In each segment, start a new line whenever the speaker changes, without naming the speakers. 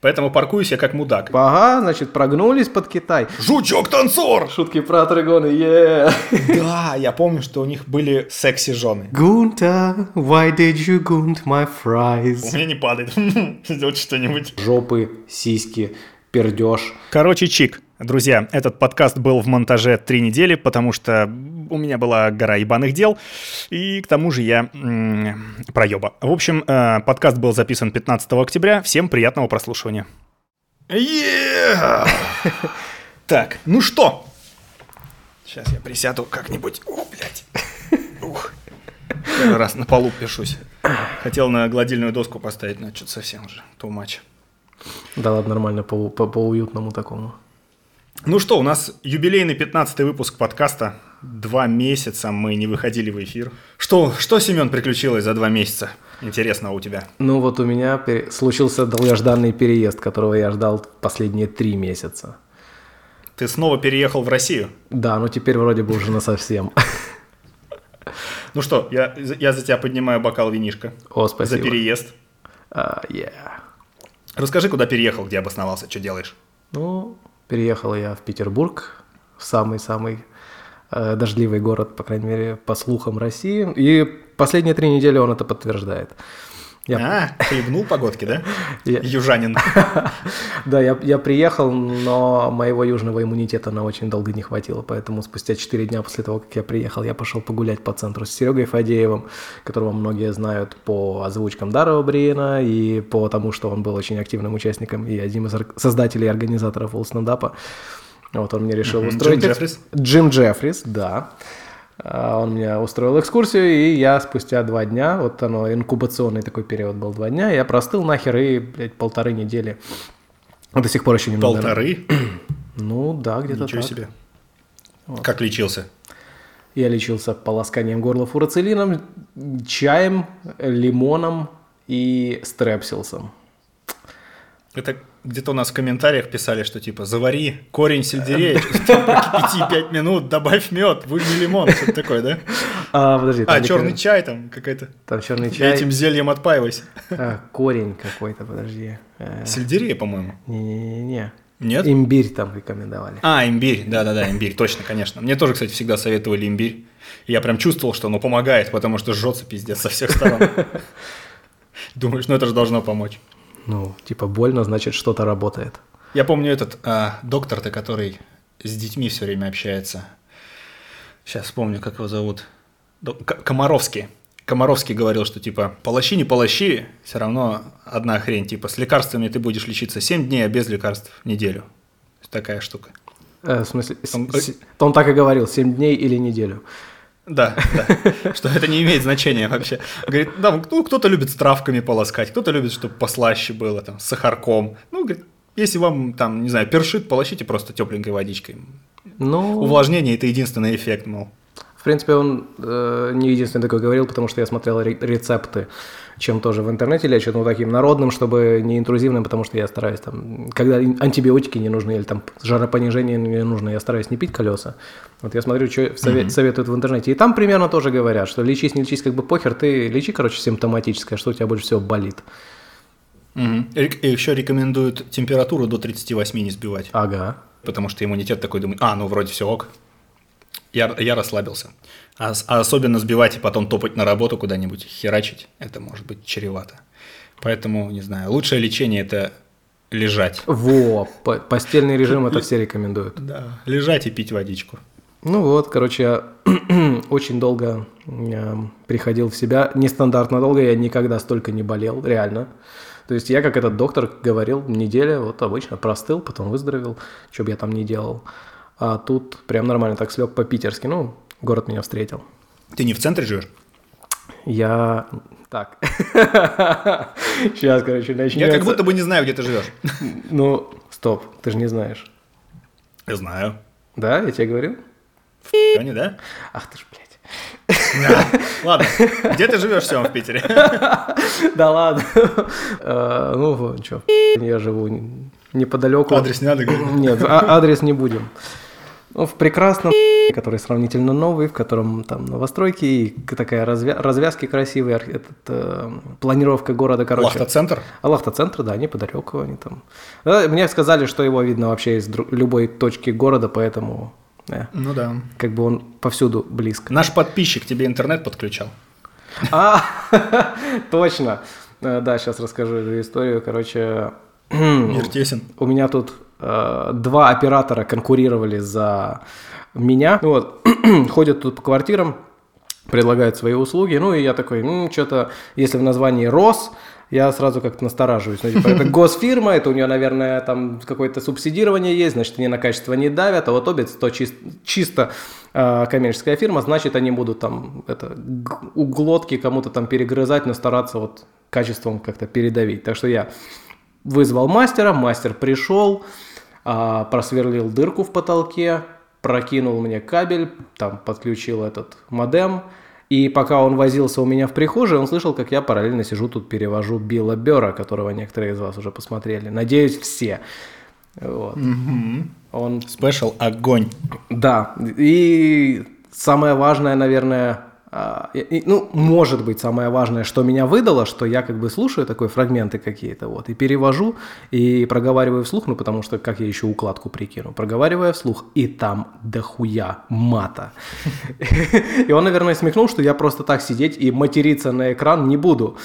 Поэтому паркуюсь я как мудак.
Ага, значит, прогнулись под Китай.
Жучок-танцор!
Шутки про атрегоны, е
Да, я помню, что у них были секси-жены.
Гунта, why did you gunt my
У
fries?
меня не падает. Сделать что-нибудь.
Жопы, сиськи, пердеж.
Короче, чик. Друзья, этот подкаст был в монтаже три недели, потому что у меня была гора ебаных дел, и к тому же я м, проеба. В общем, э, подкаст был записан 15 октября. Всем приятного прослушивания. Так, ну что? Сейчас я присяду как-нибудь. О, блядь. Ух. Первый раз на полу пишусь. Хотел на гладильную доску поставить, но что-то совсем уже too much.
Да ладно, нормально, по, по, по уютному такому.
Ну что, у нас юбилейный 15 выпуск подкаста. Два месяца мы не выходили в эфир. Что, что, Семен, приключилось за два месяца? Интересно у тебя.
Ну вот у меня пере- случился долгожданный переезд, которого я ждал последние три месяца.
Ты снова переехал в Россию.
Да, ну теперь вроде бы уже насовсем.
Ну что, я, я за тебя поднимаю бокал винишка.
О, спасибо.
За переезд.
А, yeah.
Расскажи, куда переехал, где обосновался, что делаешь?
Ну, переехал я в Петербург, в самый-самый э, дождливый город, по крайней мере, по слухам России. И последние три недели он это подтверждает. Я,
А, хлебнул погодки, да?
Я-
Южанин.
да, я, я приехал, но моего южного иммунитета на очень долго не хватило, поэтому спустя 4 дня после того, как я приехал, я пошел погулять по центру с Серегой Фадеевым, которого многие знают по озвучкам Дарова Бриена и по тому, что он был очень активным участником и одним из создателей и организаторов стендапа. Вот он мне решил устроить...
Джим Джеффрис?
Джим Джеффрис, да. А, Он мне устроил экскурсию, и я спустя два дня, вот оно, инкубационный такой период был два дня, я простыл нахер и, блядь, полторы недели. До сих пор еще немного.
Полторы?
Ну да, где-то
Ничего
так.
себе. Как лечился?
Я лечился полосканием горла фурацилином, чаем, лимоном и стрепсилсом.
Это где-то у нас в комментариях писали, что типа завари корень сельдерея, прокипяти 5 минут, добавь мед, выжми лимон, что-то такое, да?
А, подожди,
А, черный чай там какая-то.
Там черный
Я
чай.
этим зельем отпаивайся.
А, корень какой-то, подожди. Э,
Сельдерея, по-моему.
Не-не-не.
Нет?
Имбирь там рекомендовали.
А, имбирь, да-да-да, имбирь, точно, конечно. Мне тоже, кстати, всегда советовали имбирь. Я прям чувствовал, что оно помогает, потому что жжется пиздец со всех сторон. Думаешь, ну это же должно помочь.
Ну, типа больно, значит что-то работает.
Я помню этот а, доктор-то, который с детьми все время общается. Сейчас вспомню, как его зовут. Комаровский. Комаровский говорил, что типа полощи, не полощи, все равно одна хрень. Типа с лекарствами ты будешь лечиться 7 дней, а без лекарств неделю. Такая штука.
Э, в смысле, с-
Он-
с- он так и говорил, 7 дней или неделю.
Да, да. Что это не имеет значения вообще. Говорит, да, ну, кто-то любит с травками полоскать, кто-то любит, чтобы послаще было, там, с сахарком. Ну, говорит, если вам, там, не знаю, першит, полощите просто тепленькой водичкой.
Ну,
Увлажнение – это единственный эффект, мол.
в принципе, он э, не единственный такой говорил, потому что я смотрел ре- рецепты, чем тоже в интернете лечат, ну, таким народным, чтобы не интрузивным, потому что я стараюсь там, когда антибиотики не нужны или там жаропонижение не нужно, я стараюсь не пить колеса. Вот я смотрю, что сове- советуют в интернете. И там примерно тоже говорят, что лечись, не лечись, как бы похер, ты лечи, короче, симптоматическое, что у тебя больше всего болит.
И еще рекомендуют температуру до 38 не сбивать,
Ага.
потому что иммунитет такой думает, а, ну, вроде все ок. Я, я расслабился. А, а особенно сбивать и потом топать на работу куда-нибудь, херачить, это может быть чревато. Поэтому, не знаю, лучшее лечение – это лежать.
Во, по- постельный режим это все рекомендуют.
Да, лежать и пить водичку.
Ну вот, короче, я очень долго э, приходил в себя. Нестандартно долго, я никогда столько не болел, реально. То есть я, как этот доктор говорил, неделя, вот обычно простыл, потом выздоровел, что бы я там не делал. А тут прям нормально так слег по-питерски. Ну, город меня встретил.
Ты не в центре живешь?
Я... Так. Сейчас, короче, начнется.
Я как будто бы не знаю, где ты живешь.
Ну, стоп, ты же не знаешь.
Я знаю.
Да, я тебе говорил?
В не, да?
Ах ты ж, блядь.
Ладно, где ты живешь, Сем, в Питере?
Да ладно. Э, Ну, что, я живу неподалеку.
Адрес не надо говорить.
Нет, а- адрес не будем. Ну, в прекрасном, который сравнительно новый, в котором там новостройки и такая развя- развязки красивые, этот, э, планировка города, короче.
Лахта-центр?
А Лахта-центр, да, неподалеку они там. Мне сказали, что его видно вообще из дру- любой точки города, поэтому э,
Ну да.
как бы он повсюду близко.
Наш подписчик тебе интернет подключал.
А, точно. Э, Да, сейчас расскажу эту историю. Короче,
Мир тесен.
у меня тут э, два оператора конкурировали за меня. Ну Вот, ходят тут по квартирам, предлагают свои услуги. Ну, и я такой, что-то, если в названии «Рос», я сразу как-то настораживаюсь. Ну, типа, это госфирма, это у нее, наверное, там какое-то субсидирование есть, значит, они на качество не давят, а вот Обец, то чис- чисто э, коммерческая фирма, значит, они будут там это, углотки кому-то там перегрызать, но стараться вот качеством как-то передавить. Так что я вызвал мастера, мастер пришел, просверлил дырку в потолке, прокинул мне кабель, там подключил этот модем, и пока он возился у меня в прихожей, он слышал, как я параллельно сижу тут, перевожу Билла Бера, которого некоторые из вас уже посмотрели. Надеюсь, все. Вот. Он
Спешл огонь.
да, и самое важное, наверное, а, и- и, ну, может быть, самое важное, что меня выдало, что я как бы слушаю такой фрагменты какие-то, вот, и перевожу, и проговариваю вслух, ну, потому что как я еще укладку прикину, проговариваю вслух, и там дохуя мата. И он, наверное, смекнул, что я просто так сидеть и материться на экран не буду.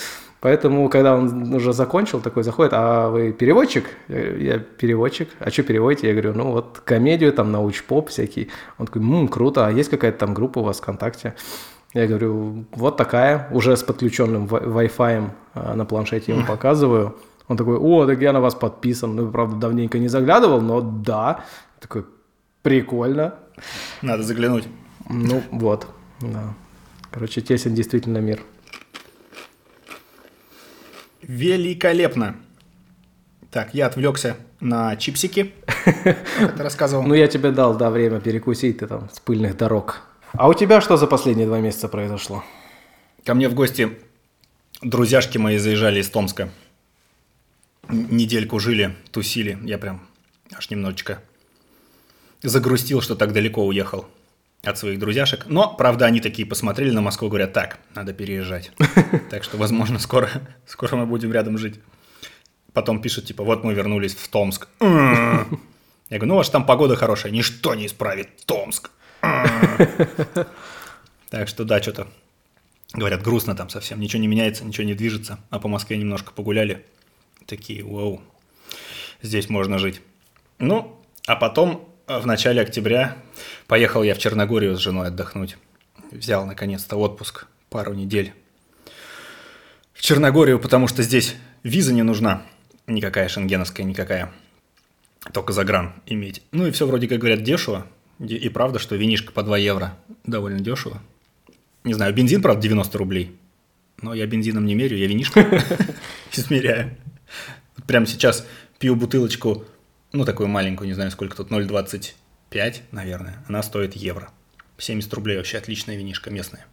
Поэтому, когда он уже закончил, такой заходит, а вы переводчик? Я переводчик. А что переводите? Я говорю, ну вот комедию, там научпоп всякий. Он такой, ммм, круто, а есть какая-то там группа у вас ВКонтакте? Я говорю, вот такая, уже с подключенным wi- Wi-Fi а, на планшете ему показываю. Он такой, о, так я на вас подписан. Ну, правда, давненько не заглядывал, но да. Я Такой, прикольно.
Надо заглянуть.
Ну, вот, да. Короче, тесен действительно мир.
Великолепно. Так, я отвлекся на чипсики, как ты рассказывал.
Ну, я тебе дал, да, время перекусить, ты там с пыльных дорог. А у тебя что за последние два месяца произошло?
Ко мне в гости друзьяшки мои заезжали из Томска. Недельку жили, тусили. Я прям аж немножечко загрустил, что так далеко уехал от своих друзьяшек. Но, правда, они такие посмотрели на Москву, говорят, так, надо переезжать. Так что, возможно, скоро, скоро мы будем рядом жить. Потом пишут, типа, вот мы вернулись в Томск. Я говорю, ну, у вас там погода хорошая, ничто не исправит Томск. Так что, да, что-то Говорят, грустно там совсем, ничего не меняется, ничего не движется. А по Москве немножко погуляли. Такие, вау, здесь можно жить. Ну, а потом э, в начале октября поехал я в Черногорию с женой отдохнуть. Взял наконец-то отпуск, пару недель. В Черногорию, потому что здесь виза не нужна. Никакая шенгеновская, никакая. Только загран иметь. Ну и все вроде как говорят дешево. И и правда, что винишко по 2 евро довольно дешево. Не знаю, бензин, правда, 90 рублей. Но я бензином не мерю, я винишко измеряю. Прямо сейчас пью бутылочку, ну, такую маленькую, не знаю, сколько тут, 0,25, наверное. Она стоит евро. 70 рублей вообще отличная винишка местная.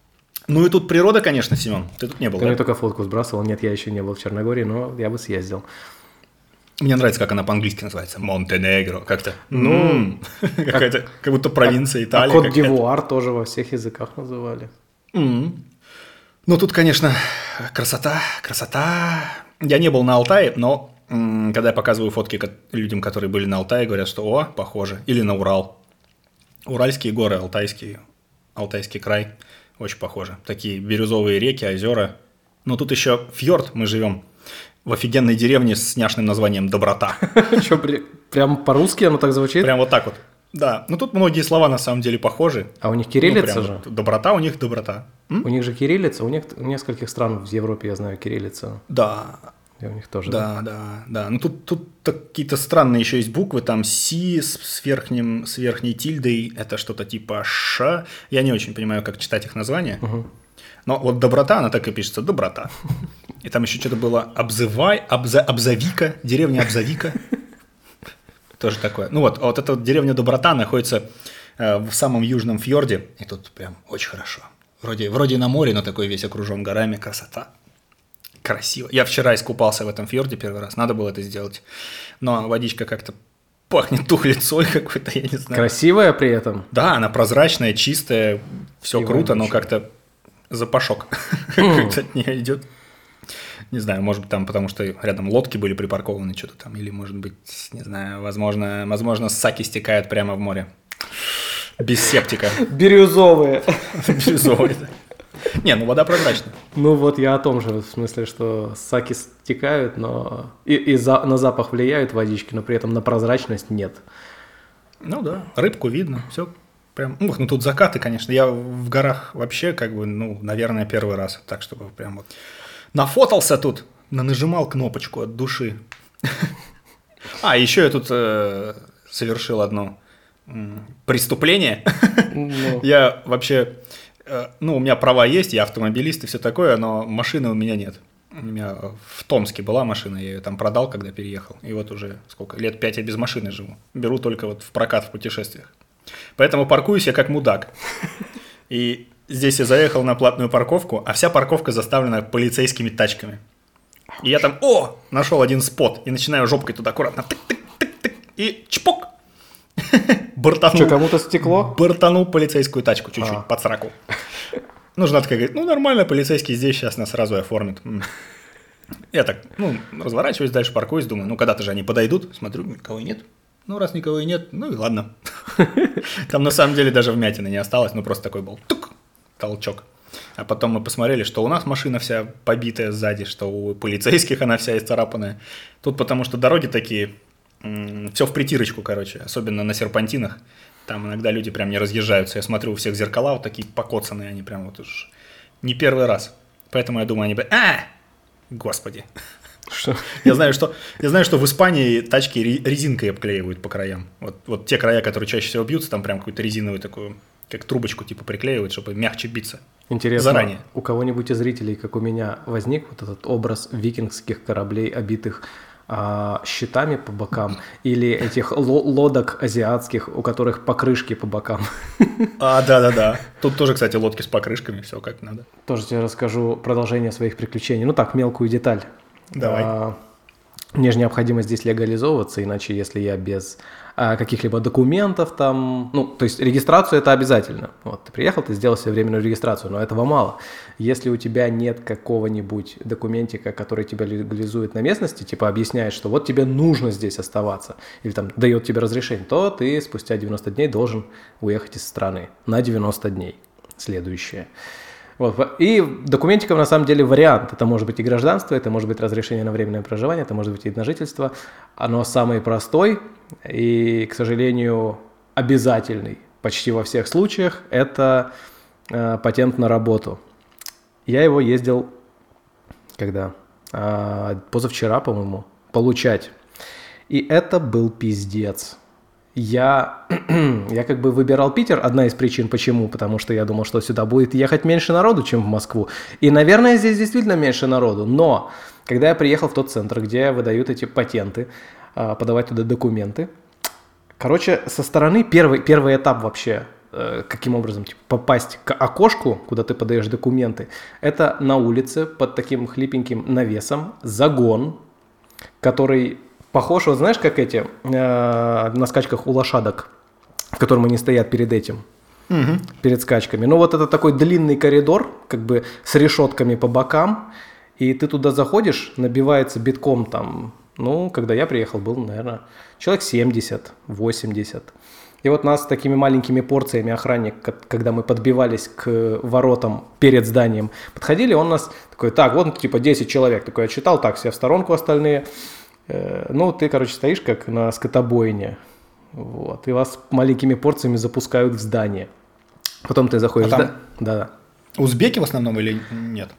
Ну и тут природа, конечно, Семен. Ты тут не был,
Ты
да?
мне только фотку сбрасывал. Нет, я еще не был в Черногории, но я бы съездил.
Мне нравится, как она по-английски называется. Монтенегро. Как-то. Ну, какая-то, как будто провинция
А
Италии.
Кот. Дивуар тоже во всех языках называли.
Ну, тут, конечно, красота, красота. Я не был на Алтае, но когда я показываю фотки людям, которые были на Алтае, говорят, что о, похоже. Или на Урал. Уральские горы, Алтайский, Алтайский край. Очень похоже. Такие бирюзовые реки, озера. Но тут еще фьорд, мы живем в офигенной деревне с няшным названием Доброта.
Что, прям по-русски оно так звучит?
Прям вот так вот. Да, ну тут многие слова на самом деле похожи.
А у них
Ну,
кириллица
прям
же?
Доброта у них доброта. М?
У них же кириллица, у них у нескольких стран в Европе, я знаю, кириллица.
Да,
И у них тоже.
Да, да, да. Ну тут, тут какие-то странные еще есть буквы, там Си с, с верхним, с верхней тильдой, это что-то типа Ш. Я не очень понимаю, как читать их названия. Но вот доброта, она так и пишется, доброта. И там еще что-то было обзывай, обза, обзовика, деревня обзовика. Тоже такое. Ну вот, а вот эта вот деревня Доброта находится э, в самом южном фьорде, и тут прям очень хорошо. Вроде, вроде на море, но такой весь окружен горами, красота. Красиво. Я вчера искупался в этом фьорде первый раз, надо было это сделать. Но водичка как-то пахнет тухлицой какой-то, я не знаю.
Красивая при этом.
Да, она прозрачная, чистая, все круто, но как-то запашок от нее идет. Не знаю, может быть, там потому что рядом лодки были припаркованы, что-то там, или, может быть, не знаю, возможно, возможно, саки стекают прямо в море. Без септика.
Бирюзовые.
Бирюзовый, да. Не, ну вода прозрачная.
Ну вот я о том же, в смысле, что саки стекают, но и, и за- на запах влияют водички, но при этом на прозрачность нет.
Ну да, рыбку видно, все прям. Ух, ну тут закаты, конечно. Я в горах вообще, как бы, ну, наверное, первый раз. Так, чтобы прям вот нафотался тут, нажимал кнопочку от души. А, еще я тут э, совершил одно преступление.
Ну,
Я вообще, э, ну, у меня права есть, я автомобилист и все такое, но машины у меня нет. У меня в Томске была машина, я ее там продал, когда переехал. И вот уже сколько, лет пять я без машины живу. Беру только вот в прокат в путешествиях. Поэтому паркуюсь я как мудак. И здесь я заехал на платную парковку, а вся парковка заставлена полицейскими тачками. И я там, о, нашел один спот, и начинаю жопкой туда аккуратно, тык-тык-тык-тык, и чпок, бортанул.
что, кому-то стекло?
Бортанул полицейскую тачку чуть-чуть
А.
под сраку. Ну, жена такая говорит, ну, нормально, полицейский здесь сейчас нас сразу оформит. Я так, ну, разворачиваюсь, дальше паркуюсь, думаю, ну, когда-то же они подойдут, смотрю, никого нет. Ну, раз никого и нет, ну и ладно. Там на самом деле даже вмятины не осталось, ну, просто такой был тук, толчок. А потом мы посмотрели, что у нас машина вся побитая сзади, что у полицейских она вся исцарапанная. Тут потому что дороги такие, все в притирочку, короче, особенно на серпантинах. Там иногда люди прям не разъезжаются. Я смотрю, у всех зеркала вот такие покоцанные, они прям вот уж не первый раз. Поэтому я думаю, они бы... А! Господи.
Что?
Я знаю, что, я знаю, что в Испании тачки ре- резинкой обклеивают по краям. Вот, вот те края, которые чаще всего бьются, там прям какую-то резиновую такую, как трубочку типа приклеивают, чтобы мягче биться.
Интересно,
Заранее.
у кого-нибудь из зрителей, как у меня, возник вот этот образ викингских кораблей, обитых а, щитами по бокам, или этих ло- лодок азиатских, у которых покрышки по бокам?
А, да-да-да. Тут тоже, кстати, лодки с покрышками, все как надо.
Тоже тебе расскажу продолжение своих приключений. Ну так, мелкую деталь.
Давай.
А, мне же необходимо здесь легализовываться, иначе если я без а, каких-либо документов там, ну, то есть регистрацию это обязательно. Вот, ты приехал, ты сделал себе временную регистрацию, но этого мало. Если у тебя нет какого-нибудь документика, который тебя легализует на местности, типа объясняет, что вот тебе нужно здесь оставаться, или там дает тебе разрешение, то ты спустя 90 дней должен уехать из страны на 90 дней. Следующее. Вот. И документиков на самом деле вариант. Это может быть и гражданство, это может быть разрешение на временное проживание, это может быть и на жительство. Оно самый простой и, к сожалению, обязательный почти во всех случаях. Это э, патент на работу. Я его ездил, когда? А, позавчера, по-моему, получать. И это был пиздец. Я, я как бы выбирал Питер, одна из причин почему, потому что я думал, что сюда будет ехать меньше народу, чем в Москву. И, наверное, здесь действительно меньше народу, но когда я приехал в тот центр, где выдают эти патенты, а, подавать туда документы, короче, со стороны первый, первый этап вообще, э, каким образом типа, попасть к окошку, куда ты подаешь документы, это на улице под таким хлипеньким навесом загон, который похож, вот знаешь, как эти э, на скачках у лошадок, в котором они стоят перед этим, перед скачками. Ну вот это такой длинный коридор, как бы с решетками по бокам, и ты туда заходишь, набивается битком там, ну, когда я приехал, был, наверное, человек 70, 80. И вот нас такими маленькими порциями охранник, ко- когда мы подбивались к воротам перед зданием, подходили, он нас такой, так, вот типа 10 человек, такой отчитал, так, все в сторонку остальные. Э, Ну, ты, короче, стоишь как на скотобойне, вот, и вас маленькими порциями запускают в здание. Потом ты заходишь,
А там-
да? Да-да.
Узбеки в основном или нет?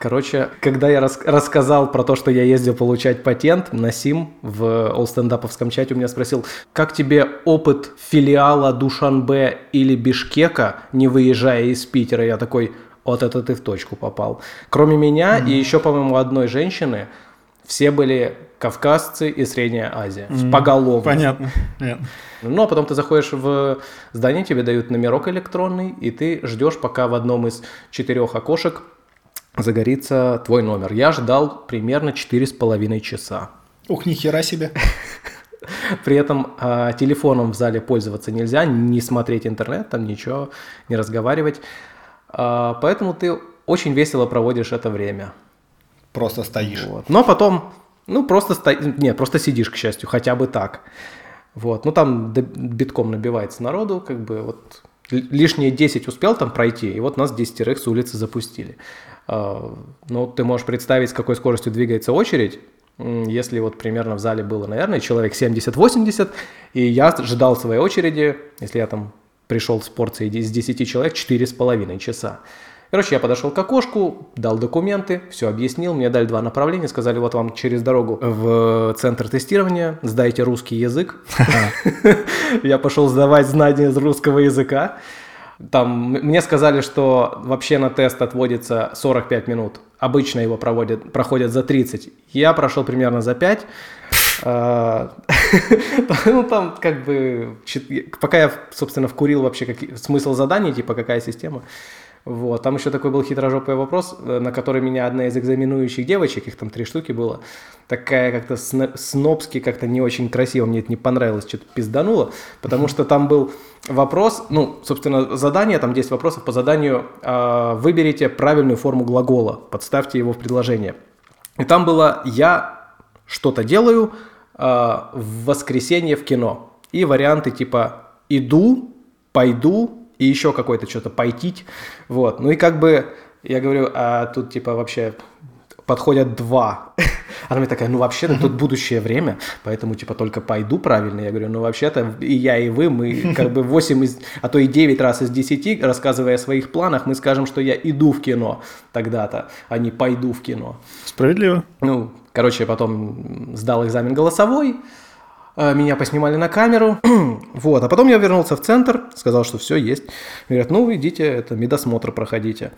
Короче, когда я рас- рассказал про то, что я ездил получать патент, Насим в олстендаповском чате у меня спросил, как тебе опыт филиала Душанбе или Бишкека, не выезжая из Питера? Я такой, вот это ты в точку попал. Кроме меня и еще, по-моему, одной женщины, все были кавказцы и Средняя Азия. Поголовно.
Понятно. Понятно.
Ну, а потом ты заходишь в здание, тебе дают номерок электронный, и ты ждешь, пока в одном из четырех окошек загорится твой номер. Я ждал примерно четыре с половиной часа.
Ух, нихера себе.
При этом э, телефоном в зале пользоваться нельзя, не смотреть интернет, там ничего, не разговаривать. Э, поэтому ты очень весело проводишь это время.
Просто стоишь.
Вот. Но потом, ну просто сто... нет, просто сидишь, к счастью, хотя бы так. Вот. Ну там битком набивается народу, как бы вот лишние 10 успел там пройти, и вот нас десятерых с улицы запустили. Ну, ты можешь представить, с какой скоростью двигается очередь, если вот примерно в зале было, наверное, человек 70-80, и я ждал своей очереди, если я там пришел с порцией из 10 человек, 4,5 часа. Короче, я подошел к окошку, дал документы, все объяснил, мне дали два направления, сказали, вот вам через дорогу в центр тестирования, сдайте русский язык. Я пошел сдавать знания из русского языка. Там мне сказали, что вообще на тест отводится 45 минут. Обычно его проводят, проходят за 30. Я прошел примерно за 5. А, ну, там как бы... Пока я, собственно, вкурил вообще смысл заданий, типа какая система. Вот. Там еще такой был хитрожопый вопрос, э, на который меня одна из экзаменующих девочек, их там три штуки было, такая как-то снобски, как-то не очень красиво, мне это не понравилось, что-то пиздануло, потому что там был вопрос, ну, собственно, задание, там 10 вопросов по заданию, э, выберите правильную форму глагола, подставьте его в предложение. И там было «я что-то делаю э, в воскресенье в кино». И варианты типа «иду», «пойду», и еще какой-то что-то пойти. Вот. Ну и как бы я говорю, а тут типа вообще подходят два. Она мне такая, ну вообще-то тут будущее время, поэтому типа только пойду правильно. Я говорю, ну вообще-то и я, и вы, мы как бы 8, из, а то и 9 раз из 10, рассказывая о своих планах, мы скажем, что я иду в кино тогда-то, а не пойду в кино.
Справедливо.
Ну, короче, потом сдал экзамен голосовой, меня поснимали на камеру, вот, а потом я вернулся в центр, сказал, что все есть. Говорят, ну, идите, это медосмотр проходите.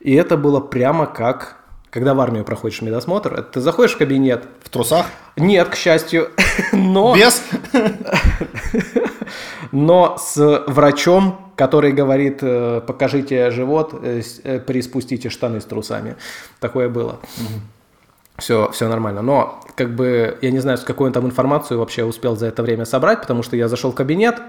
И это было прямо как, когда в армию проходишь медосмотр, ты заходишь в кабинет.
В трусах?
Нет, к счастью, но...
Без?
Но с врачом, который говорит, э, покажите живот, э, приспустите штаны с трусами. Такое было. Угу все, все нормально. Но, как бы, я не знаю, какую он там информацию вообще успел за это время собрать, потому что я зашел в кабинет,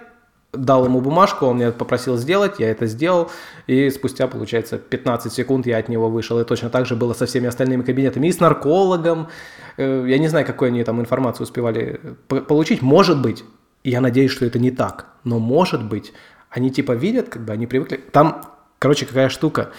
дал ему бумажку, он меня попросил сделать, я это сделал, и спустя, получается, 15 секунд я от него вышел. И точно так же было со всеми остальными кабинетами, и с наркологом. Э, я не знаю, какую они там информацию успевали получить. Может быть, я надеюсь, что это не так, но может быть, они типа видят, как бы они привыкли. Там, короче, какая штука.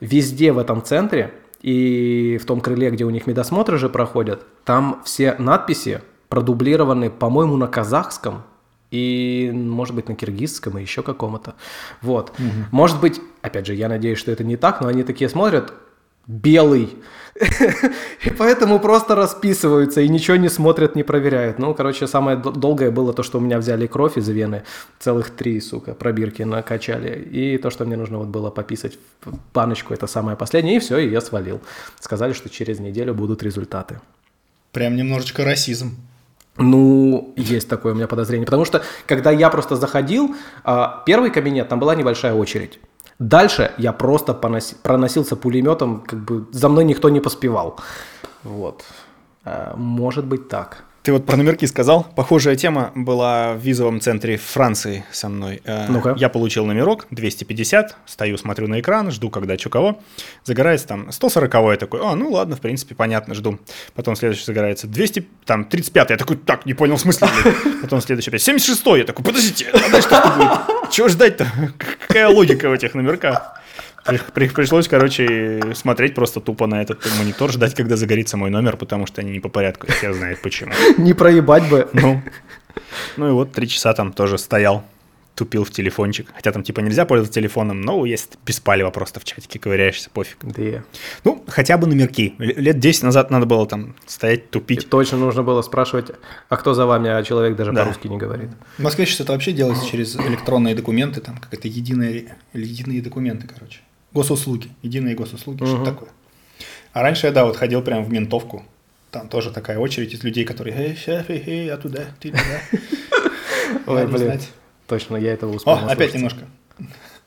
Везде в этом центре и в том крыле, где у них медосмотры же проходят, там все надписи продублированы, по-моему, на казахском и, может быть, на киргизском и еще каком-то. Вот. Угу. Может быть, опять же, я надеюсь, что это не так, но они такие смотрят, белый. И поэтому просто расписываются и ничего не смотрят, не проверяют. Ну, короче, самое долгое было то, что у меня взяли кровь из вены. Целых три, сука, пробирки накачали. И то, что мне нужно вот было пописать в баночку, это самое последнее. И все, и я свалил. Сказали, что через неделю будут результаты.
Прям немножечко расизм.
Ну, есть такое у меня подозрение. Потому что, когда я просто заходил, а, первый кабинет, там была небольшая очередь. Дальше я просто поноси, проносился пулеметом, как бы за мной никто не поспевал. Вот. А, может быть так.
Ты вот про номерки сказал. Похожая тема была в визовом центре Франции со мной. Э, ну-ка. Я получил номерок 250, стою, смотрю на экран, жду, когда что кого. Загорается там 140 я такой, а, ну ладно, в принципе, понятно, жду. Потом следующий загорается 200, там 35 я такой, так, не понял смысла. Потом следующий опять 76 я такой, подождите, а дальше что будет? Чего ждать-то? Какая логика в этих номерках? Пришлось, короче, смотреть просто тупо на этот монитор, ждать, когда загорится мой номер, потому что они не по порядку, я знаю почему.
Не проебать бы.
Ну, ну и вот три часа там тоже стоял тупил в телефончик. Хотя там типа нельзя пользоваться телефоном, но есть беспалево просто в чатике ковыряешься, пофиг.
Да. Yeah.
Ну, хотя бы номерки. Лет 10 назад надо было там стоять, тупить. И
точно нужно было спрашивать, а кто за вами, а человек даже да. по-русски не говорит.
В Москве сейчас это вообще делается через электронные документы, там какая-то единая, единые документы, короче. Госуслуги, единые госуслуги, угу. что такое. А раньше я, да, вот ходил прям в ментовку. Там тоже такая очередь из людей, которые «Эй, шеф, эй, эй, я туда, ты туда».
Ой, блин, точно, я этого успел
О, опять немножко.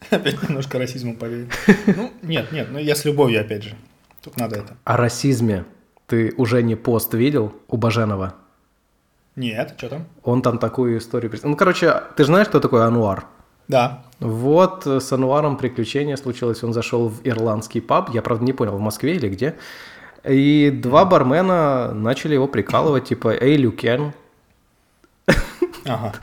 Опять немножко расизмом поверил. Ну, нет, нет, ну я с любовью, опять же. Тут надо это.
О расизме ты уже не пост видел у Баженова?
Нет, что там?
Он там такую историю... Ну, короче, ты же знаешь, кто такой Ануар?
Да.
Вот э, с Ануаром приключение случилось. Он зашел в ирландский паб, я, правда, не понял, в Москве или где. И два бармена начали его прикалывать, типа, «Эй, Люкен».
Ага.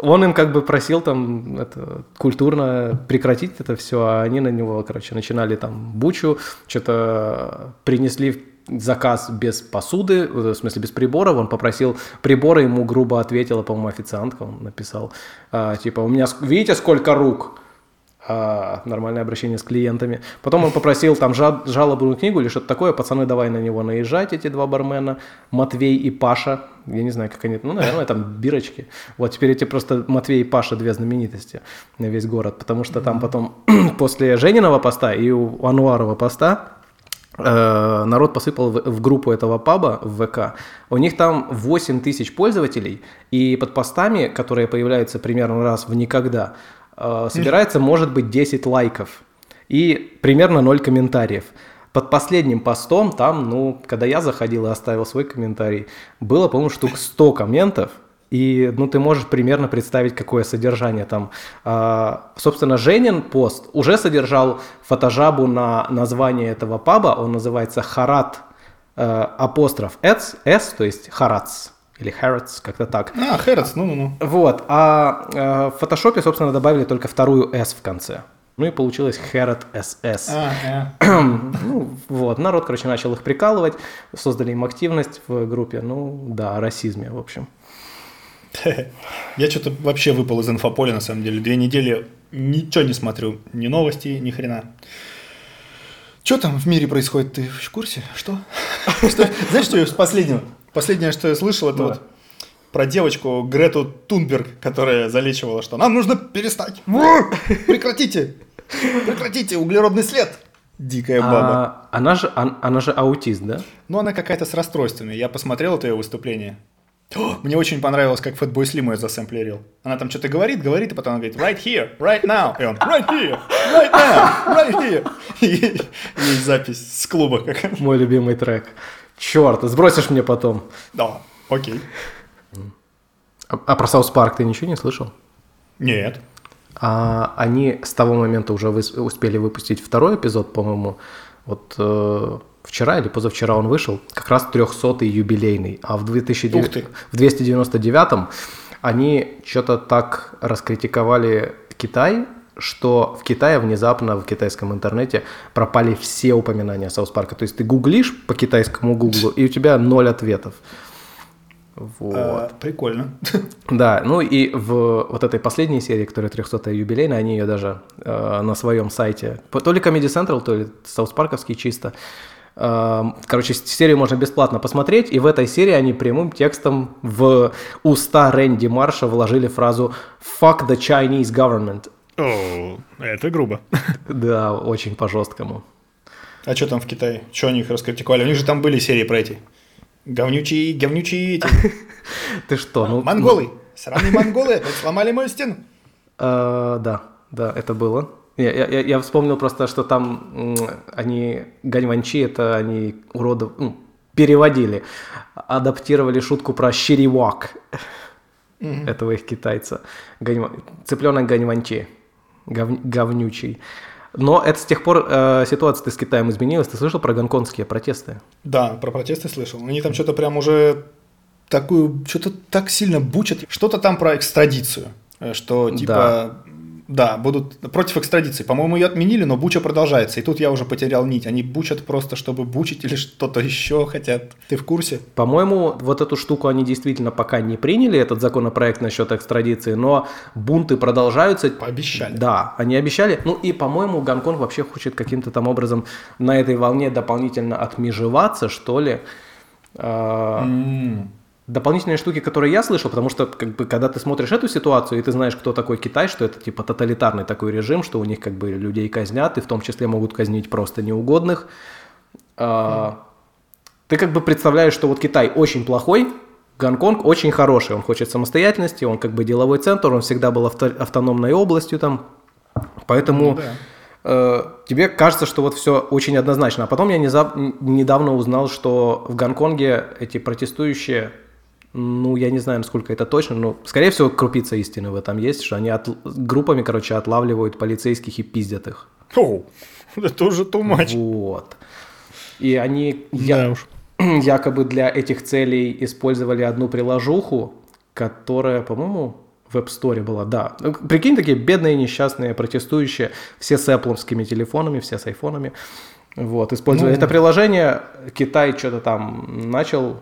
Он им как бы просил там это, культурно прекратить это все, а они на него, короче, начинали там бучу, что-то принесли заказ без посуды, в смысле без приборов, он попросил приборы, ему грубо ответила, по-моему, официантка, он написал, а, типа, у меня, видите, сколько рук? А, нормальное обращение с клиентами. Потом он попросил там жа- жалобную книгу или что-то такое. Пацаны, давай на него наезжать, эти два бармена. Матвей и Паша. Я не знаю, как они... Ну, наверное, там бирочки. Вот теперь эти просто Матвей и Паша две знаменитости на весь город. Потому что там потом после Жениного поста и у Ануарова поста э, народ посыпал в, в группу этого паба в ВК. У них там 8 тысяч пользователей, и под постами, которые появляются примерно раз в никогда, э, собирается, может быть, 10 лайков и примерно 0 комментариев. Под последним постом, там, ну, когда я заходил и оставил свой комментарий, было, по-моему, штук 100 комментов, и, ну, ты можешь примерно представить, какое содержание там. А, собственно, Женин пост уже содержал фотожабу на название этого паба. Он называется Харат э, апостроф S, S, то есть Харац или Харац, как-то так.
А, Хэротс, ну-ну-ну.
Вот, а э, в фотошопе, собственно, добавили только вторую S в конце. Ну и получилось Herod SS.
А, э.
Ну, вот, народ, короче, начал их прикалывать, создали им активность в группе. Ну, да, о расизме, в общем.
Я что-то вообще выпал из инфополя, на самом деле. Две недели ничего не смотрю. Ни новости, ни хрена. Что там в мире происходит? Ты в курсе? Что? Знаешь, что я с последнего? Последнее, что я слышал, это вот про девочку Грету Тунберг, которая залечивала, что нам нужно перестать. Прекратите! Прекратите углеродный след! Дикая баба.
А, она, же, он- она же аутист, да?
Ну, она какая-то с расстройствами. Я посмотрел это ее выступление. Мне очень понравилось, как Фэтбой Слим ее засэмплерил. Она там что-то говорит, говорит, и потом она говорит right here, right now. И он right here, right now, right here. И есть запись с клуба. Как...
Мой любимый трек. Черт, сбросишь мне потом.
Да, окей.
А, а про South Park ты ничего не слышал?
Нет.
А они с того момента уже выс- успели выпустить второй эпизод, по-моему. Вот э, вчера или позавчера он вышел, как раз 300-й юбилейный. А в, 2009
Ух ты.
в 299-м они что-то так раскритиковали Китай, что в Китае внезапно в китайском интернете пропали все упоминания South Park а. То есть ты гуглишь по китайскому гуглу, и у тебя ноль ответов. Вот.
А, прикольно.
Да, ну и в вот этой последней серии, которая 300-я юбилейная, они ее даже э, на своем сайте, то ли Comedy Central, то ли Саус-Парковский чисто, э, короче, с- серию можно бесплатно посмотреть, и в этой серии они прямым текстом в уста Рэнди Марша вложили фразу «fuck the Chinese government».
О, это грубо.
Да, очень по-жесткому.
А что там в Китае? Что они их раскритиковали? У них же там были серии про эти. Говнючие, говнючие эти.
Ты что, ну...
Монголы. Сраные монголы сломали мою стену.
Э, да, да, это было. Я, я- я- вспомнил просто, что там они, ганьванчи, это они уродов, ну, переводили, адаптировали шутку про щиривак, этого их китайца, Ганьва- цыпленок ганьванчи, гов- говнючий. Но это с тех пор э, ситуация с Китаем изменилась. Ты слышал про гонконгские протесты?
Да, про протесты слышал. Они там что-то прям уже такую, что-то так сильно бучат. Что-то там про экстрадицию. э, Что типа, да, будут против экстрадиции. По-моему, ее отменили, но буча продолжается. И тут я уже потерял нить. Они бучат просто, чтобы бучить или что-то еще хотят. Ты в курсе?
По-моему, вот эту штуку они действительно пока не приняли, этот законопроект насчет экстрадиции, но бунты продолжаются.
Пообещали.
Да, они обещали. Ну и, по-моему, Гонконг вообще хочет каким-то там образом на этой волне дополнительно отмежеваться, что ли.
М.
Дополнительные штуки, которые я слышал, потому что как бы, когда ты смотришь эту ситуацию, и ты знаешь, кто такой Китай, что это типа тоталитарный такой режим, что у них как бы людей казнят, и в том числе могут казнить просто неугодных. А, Ты как бы представляешь, что вот Китай очень плохой, Гонконг очень хороший, он хочет самостоятельности, он как бы деловой центр, он всегда был авто- автономной областью там, поэтому
Ну да.
э, тебе кажется, что вот все очень однозначно. А потом я недавно узнал, что в Гонконге эти протестующие Ну, я не знаю, насколько это точно, но, скорее всего, крупица истины в этом есть, что они от, группами, короче, отлавливают полицейских и пиздят их.
Оу, это уже much.
Вот. И они я, якобы для этих целей использовали одну приложуху, которая, по-моему, в App Store была, да. Ну, Прикинь, такие бедные, несчастные, протестующие, все с Apple телефонами, все с айфонами. Вот, используя
Ну.
это приложение, Китай что-то там начал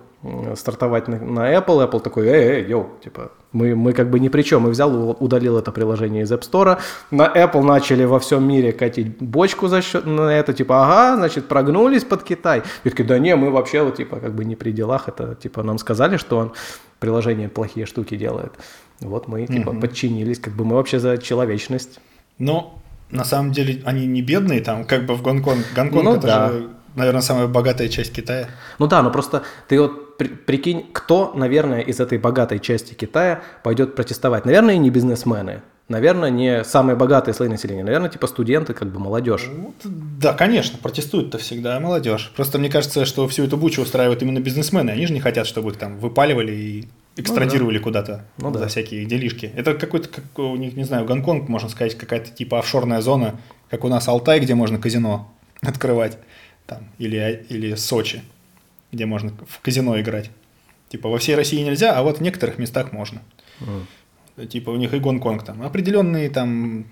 стартовать на, на Apple, Apple такой, эй, эй, йоу, типа, мы, мы как бы ни при чем, и взял, удалил это приложение из App Store, на Apple начали во всем мире катить бочку за счет на это, типа, ага, значит, прогнулись под Китай, и такие, да не, мы вообще, вот, типа, как бы не при делах, это, типа, нам сказали, что он приложение плохие штуки делает, вот мы, типа, подчинились, как бы мы вообще за человечность.
Но на самом деле они не бедные, там как бы в Гонконг. Гонконг
Ну
это
да.
же, наверное, самая богатая часть Китая.
Ну да, но просто ты вот при- прикинь, кто, наверное, из этой богатой части Китая пойдет протестовать? Наверное, не бизнесмены. Наверное, не самые богатые слои населения. Наверное, типа студенты, как бы молодежь.
Вот, да, конечно, протестуют-то всегда молодежь. Просто мне кажется, что всю эту бучу устраивают именно бизнесмены. Они же не хотят, чтобы их там выпаливали и экстрадировали куда-то
Ну
за
да.
всякие делишки. Это какой-то, как у них, не знаю, Гонконг, можно сказать, какая-то типа офшорная зона, как у нас Алтай, где можно казино открывать, там, или, или Сочи, где можно в казино играть. Типа во всей России нельзя, а вот в некоторых местах можно. Типа у них и Гонконг там. Определенные там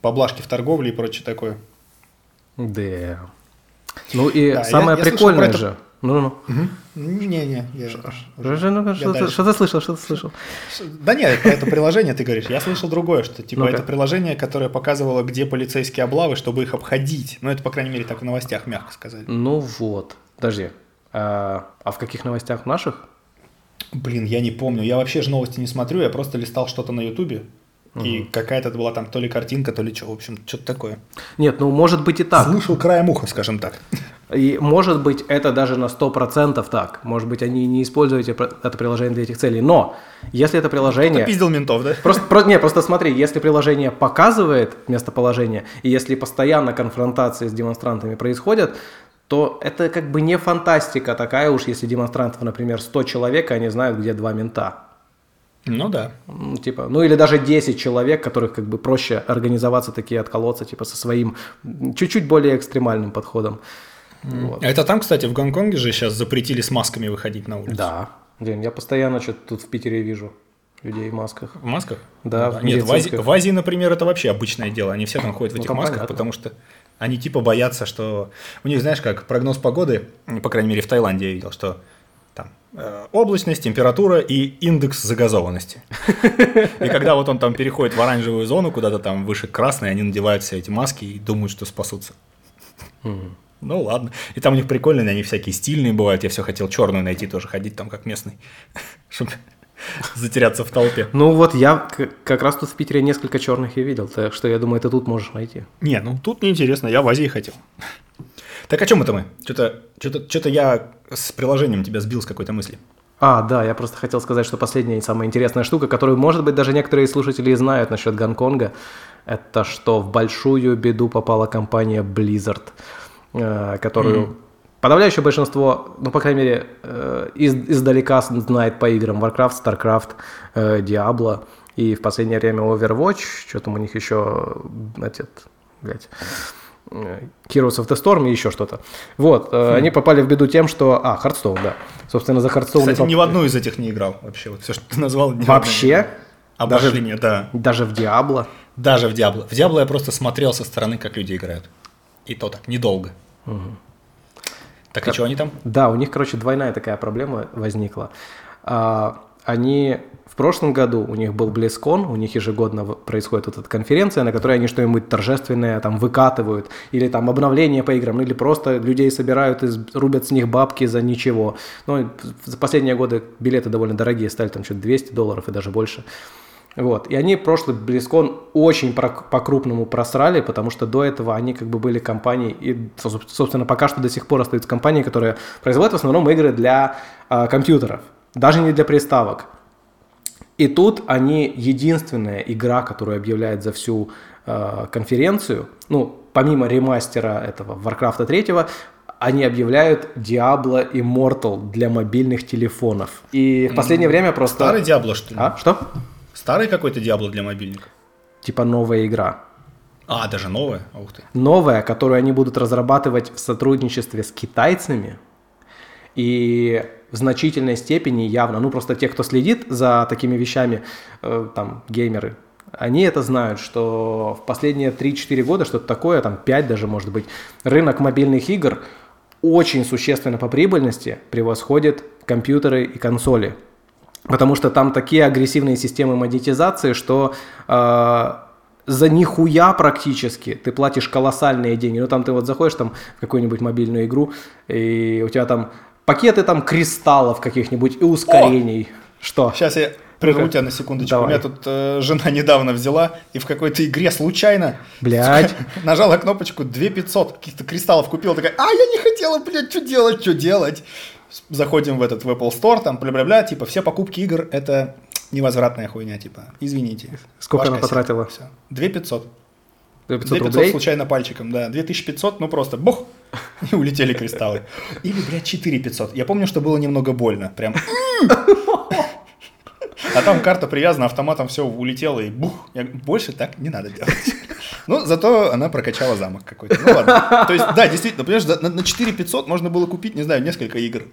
поблажки в торговле и прочее такое.
Да. Ну и
Да, я-
самое
я
прикольное
это-
же. Ну-ну.
Не-не,
Что, ты- слышал, что ты слышал?
Да нет, про это приложение ты говоришь. Я слышал другое, что типа это приложение, которое показывало, где полицейские облавы, чтобы их обходить. Ну, это, по крайней мере, так в новостях мягко сказали.
Ну вот. Подожди. А, а в каких новостях наших?
Блин, я не помню. Я вообще же новости не смотрю, я просто листал что-то на Ютубе. И какая-то была там то ли картинка, то ли что, в общем, что-то такое.
Нет, ну может быть и так.
Слышал краем уха, скажем так.
И может быть это даже на 100% так. Может быть они не используют это приложение для этих целей. Но если это приложение...
Пиздил ментов, да?
Просто, про- не, просто смотри, если приложение показывает местоположение, и если постоянно конфронтации с демонстрантами происходят, то это как бы не фантастика такая уж, если демонстрантов, например, 100 человек, и они знают, где два мента.
Ну да.
Ну, типа, ну или даже 10 человек, которых как бы проще организоваться такие отколоться, типа со своим чуть-чуть более экстремальным подходом. Вот.
А это там, кстати, в Гонконге же сейчас запретили с масками выходить на улицу.
Да. Дим, я постоянно что-то тут в Питере вижу людей в масках.
В масках?
Да,
Ну
в
Нет, в Азии, в Азии, например, это вообще обычное дело. Они все там ходят в
Ну,
этих
там
масках,
понятно.
потому что они типа боятся, что... У них, знаешь, как прогноз погоды, ну, по крайней мере, в Таиланде я видел, что облачность, температура и индекс загазованности. И когда вот он там переходит в оранжевую зону, куда-то там выше красной, они надевают все эти маски и думают, что спасутся. Ну ладно. И там у них прикольные, они всякие стильные бывают. Я все хотел черную найти тоже, ходить там как местный, чтобы затеряться в толпе.
Ну вот я как раз тут в Питере несколько черных я видел, так что я думаю, ты тут можешь найти.
Не, ну тут неинтересно, я в Азии хотел. Так о чем это мы? Что-то что что я с приложением тебя сбил с какой-то мысли.
А, да, я просто хотел сказать, что последняя и самая интересная штука, которую, может быть, даже некоторые слушатели и знают насчет Гонконга, это что в большую беду попала компания Blizzard, э, которую подавляющее большинство, ну, по крайней мере, э, из, издалека знает по играм Warcraft, StarCraft, э, Diablo и в последнее время Overwatch, что там у них еще, этот, блядь, Heroes of the Storm и еще что-то. Вот, э, они попали в беду тем, что... А, Hearthstone, да. Собственно, за Hearthstone...
Кстати,
поп-
ни в одну из этих не играл вообще. Вот все, что ты назвал,
Вообще?
Обошли меня, да.
Даже в Диабло.
Даже в Диабло. В Диабло я просто смотрел со стороны, как люди играют. И то так, недолго. Так и что они там?
Да, у них, короче, двойная такая проблема возникла. А, Они в прошлом году, у них был BlizzCon, у них ежегодно происходит вот эта конференция, на которой они что-нибудь торжественное там выкатывают, или там обновление по играм, или просто людей собирают и рубят с них бабки за ничего. Ну, за последние годы билеты довольно дорогие стали, там что-то 200 долларов и даже больше. Вот. И они прошлый BlizzCon очень по-крупному просрали, потому что до этого они как бы были компанией, и, со- собственно, пока что до сих пор остаются компании, которые производят в основном игры для а, компьютеров, даже не для приставок. И тут они единственная игра, которую объявляют за всю э, конференцию, ну, помимо ремастера этого Warcraft 3, они объявляют Diablo Immortal для мобильных телефонов. И в последнее время просто...
Старый Диабло, что ли?
А, что?
Старый какой-то Диабло для мобильника?
Типа новая игра.
А, даже новая? Ух ты.
Новая, которую они будут разрабатывать в сотрудничестве с китайцами. И в значительной степени явно, ну просто те, кто следит за такими вещами, э, там, геймеры, они это знают, что в последние 3-4 года, что-то такое, там 5 даже может быть, рынок мобильных игр очень существенно по прибыльности превосходит компьютеры и консоли. Потому что там такие агрессивные системы монетизации, что э, за нихуя практически ты платишь колоссальные деньги. Ну там ты вот заходишь там в какую-нибудь мобильную игру, и у тебя там пакеты там кристаллов каких-нибудь и ускорений. О! Что?
Сейчас я прерву тебя на секундочку. Давай. У меня тут э, жена недавно взяла и в какой-то игре случайно
Блядь.
нажала кнопочку 2500 каких-то кристаллов купила, такая, а я не хотела, блядь, что делать, что делать? Заходим в этот в Apple Store, там бля-бля-бля, типа все покупки игр это невозвратная хуйня, типа, извините.
Сколько она потратила?
Все. 2500.
2500 рублей?
случайно пальчиком, да. 2500, ну просто бух, и улетели кристаллы. Или, блядь, 4500. Я помню, что было немного больно. Прям а там карта привязана, автоматом все улетело и бух. Я, больше так не надо делать. Ну, зато она прокачала замок какой-то. Ну ладно. То есть, да, действительно, понимаешь, на, на 4 500 можно было купить, не знаю, несколько игр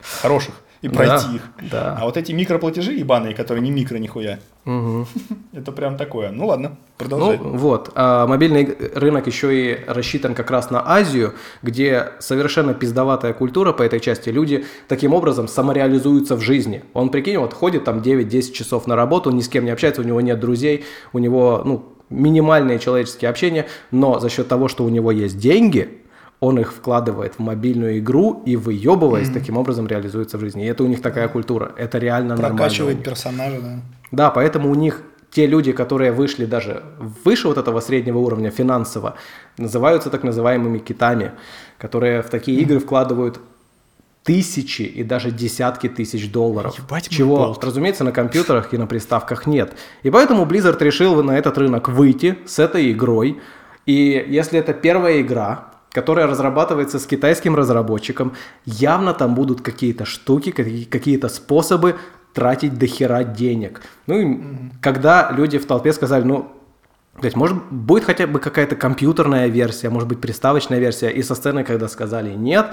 хороших и пройти
да,
их.
Да.
А вот эти микроплатежи ебаные, которые не микро нихуя, угу. это прям такое. Ну ладно, продолжай.
Ну вот, а мобильный рынок еще и рассчитан как раз на Азию, где совершенно пиздоватая культура по этой части. Люди таким образом самореализуются в жизни. Он, прикинь, вот ходит там 9-10 часов на работу, ни с кем не общается, у него нет друзей, у него, ну, минимальные человеческие общения, но за счет того, что у него есть деньги, он их вкладывает в мобильную игру и выебываясь, mm-hmm. таким образом реализуется в жизни. И это у них такая культура. Это реально
Прокачивает
нормально.
Прокачивает персонажа, да.
Да, поэтому у них те люди, которые вышли даже выше вот этого среднего уровня финансово, называются так называемыми китами, которые в такие mm-hmm. игры вкладывают тысячи и даже десятки тысяч долларов.
Ебать
чего,
болт.
разумеется, на компьютерах и на приставках нет. И поэтому Blizzard решил на этот рынок выйти с этой игрой. И если это первая игра, которая разрабатывается с китайским разработчиком, явно там будут какие-то штуки, какие-то способы тратить дохера денег. Ну и mm-hmm. когда люди в толпе сказали, ну, то есть, может, будет хотя бы какая-то компьютерная версия, может быть, приставочная версия, и со сцены, когда сказали нет,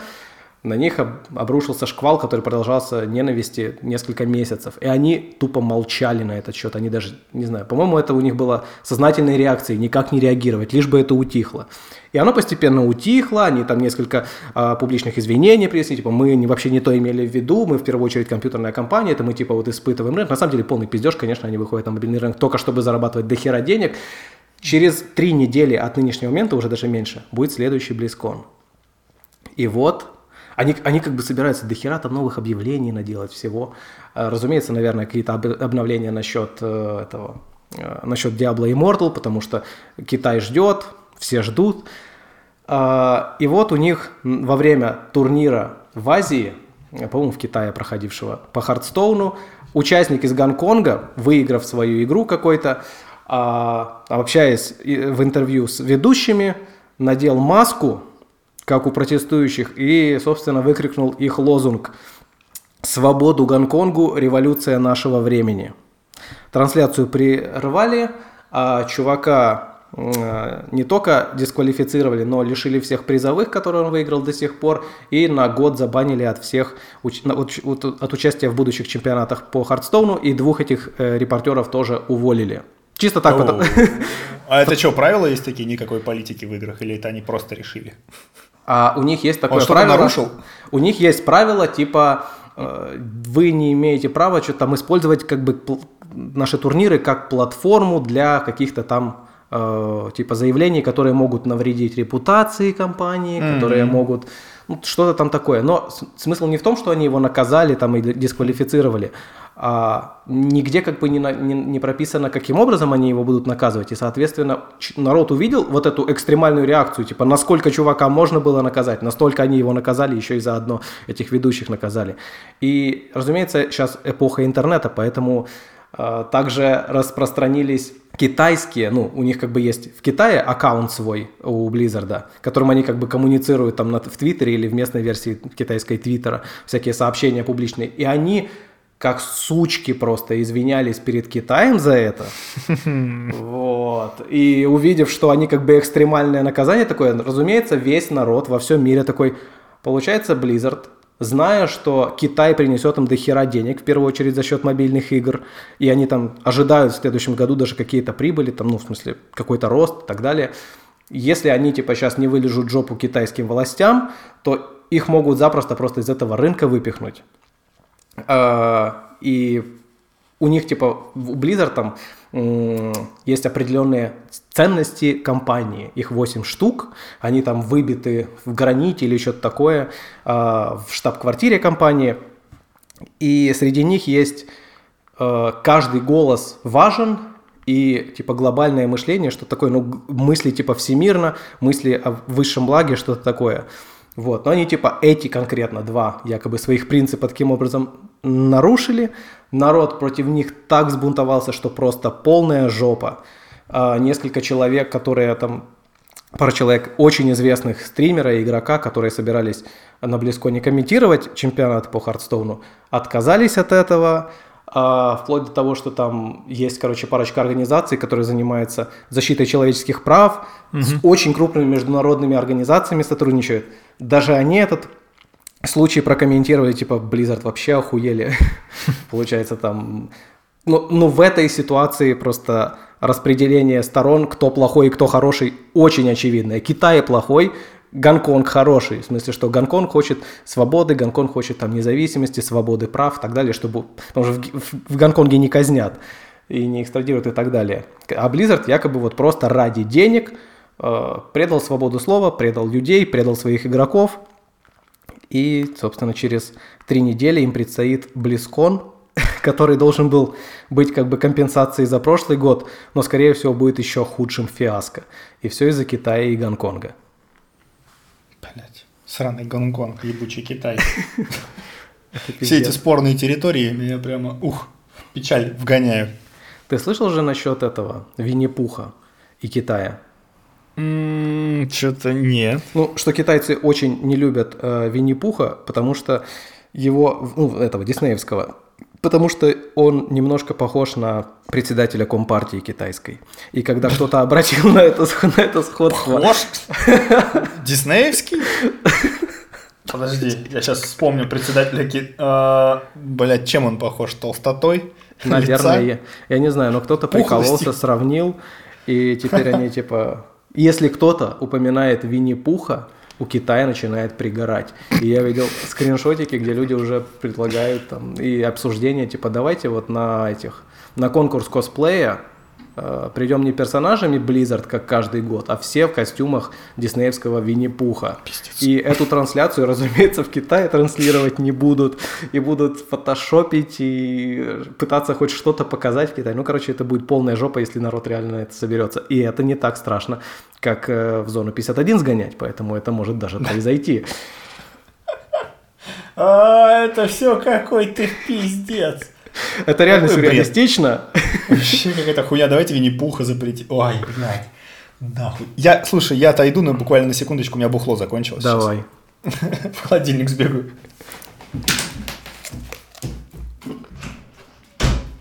на них обрушился шквал, который продолжался ненависти несколько месяцев. И они тупо молчали на этот счет. Они даже, не знаю, по-моему, это у них было сознательной реакцией, никак не реагировать, лишь бы это утихло. И оно постепенно утихло, они там несколько а, публичных извинений принесли, типа мы вообще не то имели в виду, мы в первую очередь компьютерная компания, это мы типа вот испытываем рынок. На самом деле полный пиздеж, конечно, они выходят на мобильный рынок только чтобы зарабатывать дохера денег. Через три недели от нынешнего момента, уже даже меньше, будет следующий BlizzCon. И вот они, они как бы собираются до хера там новых объявлений наделать всего. А, разумеется, наверное, какие-то обновления насчет э, этого, э, насчет Diablo Immortal, потому что Китай ждет, все ждут. А, и вот у них во время турнира в Азии, по-моему, в Китае проходившего по Хардстоуну, участник из Гонконга, выиграв свою игру какой-то, а, общаясь в интервью с ведущими, надел маску, как у протестующих, и, собственно, выкрикнул их лозунг «Свободу Гонконгу! Революция нашего времени!». Трансляцию прервали, а чувака не только дисквалифицировали, но лишили всех призовых, которые он выиграл до сих пор, и на год забанили от всех от участия в будущих чемпионатах по Хардстоуну, и двух этих э, репортеров тоже уволили. Чисто так вот.
А это что, правила есть такие, никакой политики в играх, или это они просто решили?
А у них есть такое
Он
правило.
нарушил?
У них есть правило типа э, вы не имеете права что-то там использовать как бы наши турниры как платформу для каких-то там э, типа заявлений, которые могут навредить репутации компании, mm-hmm. которые могут ну, что-то там такое. Но смысл не в том, что они его наказали там и дисквалифицировали, а нигде как бы не, не, не прописано, каким образом они его будут наказывать. И, соответственно, народ увидел вот эту экстремальную реакцию, типа, насколько чувака можно было наказать, настолько они его наказали, еще и заодно этих ведущих наказали. И, разумеется, сейчас эпоха интернета, поэтому также распространились китайские, ну, у них как бы есть в Китае аккаунт свой у Blizzard, которым они как бы коммуницируют там в Твиттере или в местной версии китайской Твиттера, всякие сообщения публичные, и они как сучки просто извинялись перед Китаем за это. Вот. И увидев, что они как бы экстремальное наказание такое, разумеется, весь народ во всем мире такой, получается, Blizzard зная, что Китай принесет им до хера денег, в первую очередь за счет мобильных игр, и они там ожидают в следующем году даже какие-то прибыли, там, ну, в смысле, какой-то рост и так далее. Если они, типа, сейчас не вылежут жопу китайским властям, то их могут запросто просто из этого рынка выпихнуть. А, и у них, типа, у Blizzard там есть определенные ценности компании. Их 8 штук, они там выбиты в граните или что-то такое а, в штаб-квартире компании. И среди них есть а, каждый голос важен, и типа глобальное мышление, что такое, ну, мысли типа всемирно, мысли о высшем благе, что-то такое. Вот. Но они типа эти конкретно два якобы своих принципов таким образом нарушили. Народ против них так сбунтовался, что просто полная жопа. А несколько человек, которые там пара человек очень известных стримера и игрока, которые собирались на Близко не комментировать чемпионат по Хардстоуну, отказались от этого, вплоть до того, что там есть, короче, парочка организаций, которые занимаются защитой человеческих прав, угу. с очень крупными международными организациями сотрудничают. Даже они этот случай прокомментировали, типа, Blizzard вообще охуели. Получается, там... Ну, ну, в этой ситуации просто распределение сторон, кто плохой и кто хороший, очень очевидное. Китай плохой, Гонконг хороший, в смысле, что Гонконг хочет свободы, Гонконг хочет там независимости, свободы прав и так далее, чтобы... Потому что в, в, в Гонконге не казнят и не экстрадируют и так далее. А Blizzard якобы вот просто ради денег э, предал свободу слова, предал людей, предал своих игроков. И, собственно, через три недели им предстоит Близкон, который должен был быть как бы компенсацией за прошлый год, но, скорее всего, будет еще худшим фиаско. И все из-за Китая и Гонконга.
Блять, сраный Гонконг, ебучий Китай. Все эти спорные территории меня прямо, ух, печаль вгоняют.
Ты слышал же насчет этого Винни-Пуха и Китая?
Что-то нет.
Ну, что китайцы очень не любят э, Винни-Пуха, потому что его, ну, этого, диснеевского, потому что он немножко похож на председателя Компартии китайской. И когда кто-то обратил на это, на это сходство...
Похож? Диснеевский? Подожди, я сейчас вспомню председателя Ки... Э, блядь, чем он похож? Толстотой?
Наверное, я, я не знаю, но кто-то прикололся, сравнил, и теперь они типа... Если кто-то упоминает Винни-Пуха, у Китая начинает пригорать. И я видел скриншотики, где люди уже предлагают там и обсуждения, типа, давайте вот на этих, на конкурс косплея придем не персонажами Blizzard, как каждый год, а все в костюмах диснеевского Винни-Пуха. И эту трансляцию, разумеется, в Китае транслировать не будут. И будут фотошопить и пытаться хоть что-то показать в Китае. Ну, короче, это будет полная жопа, если народ реально это соберется. И это не так страшно, как э, в зону 51 сгонять, поэтому это может даже произойти.
А, это все какой ты пиздец.
Это реально сюрреалистично.
Вообще какая-то хуйня. Давайте Винни-Пуха запретить. Ой, блядь. Нахуй. Я, слушай, я отойду, но буквально на секундочку, у меня бухло закончилось.
Давай.
В холодильник сбегаю.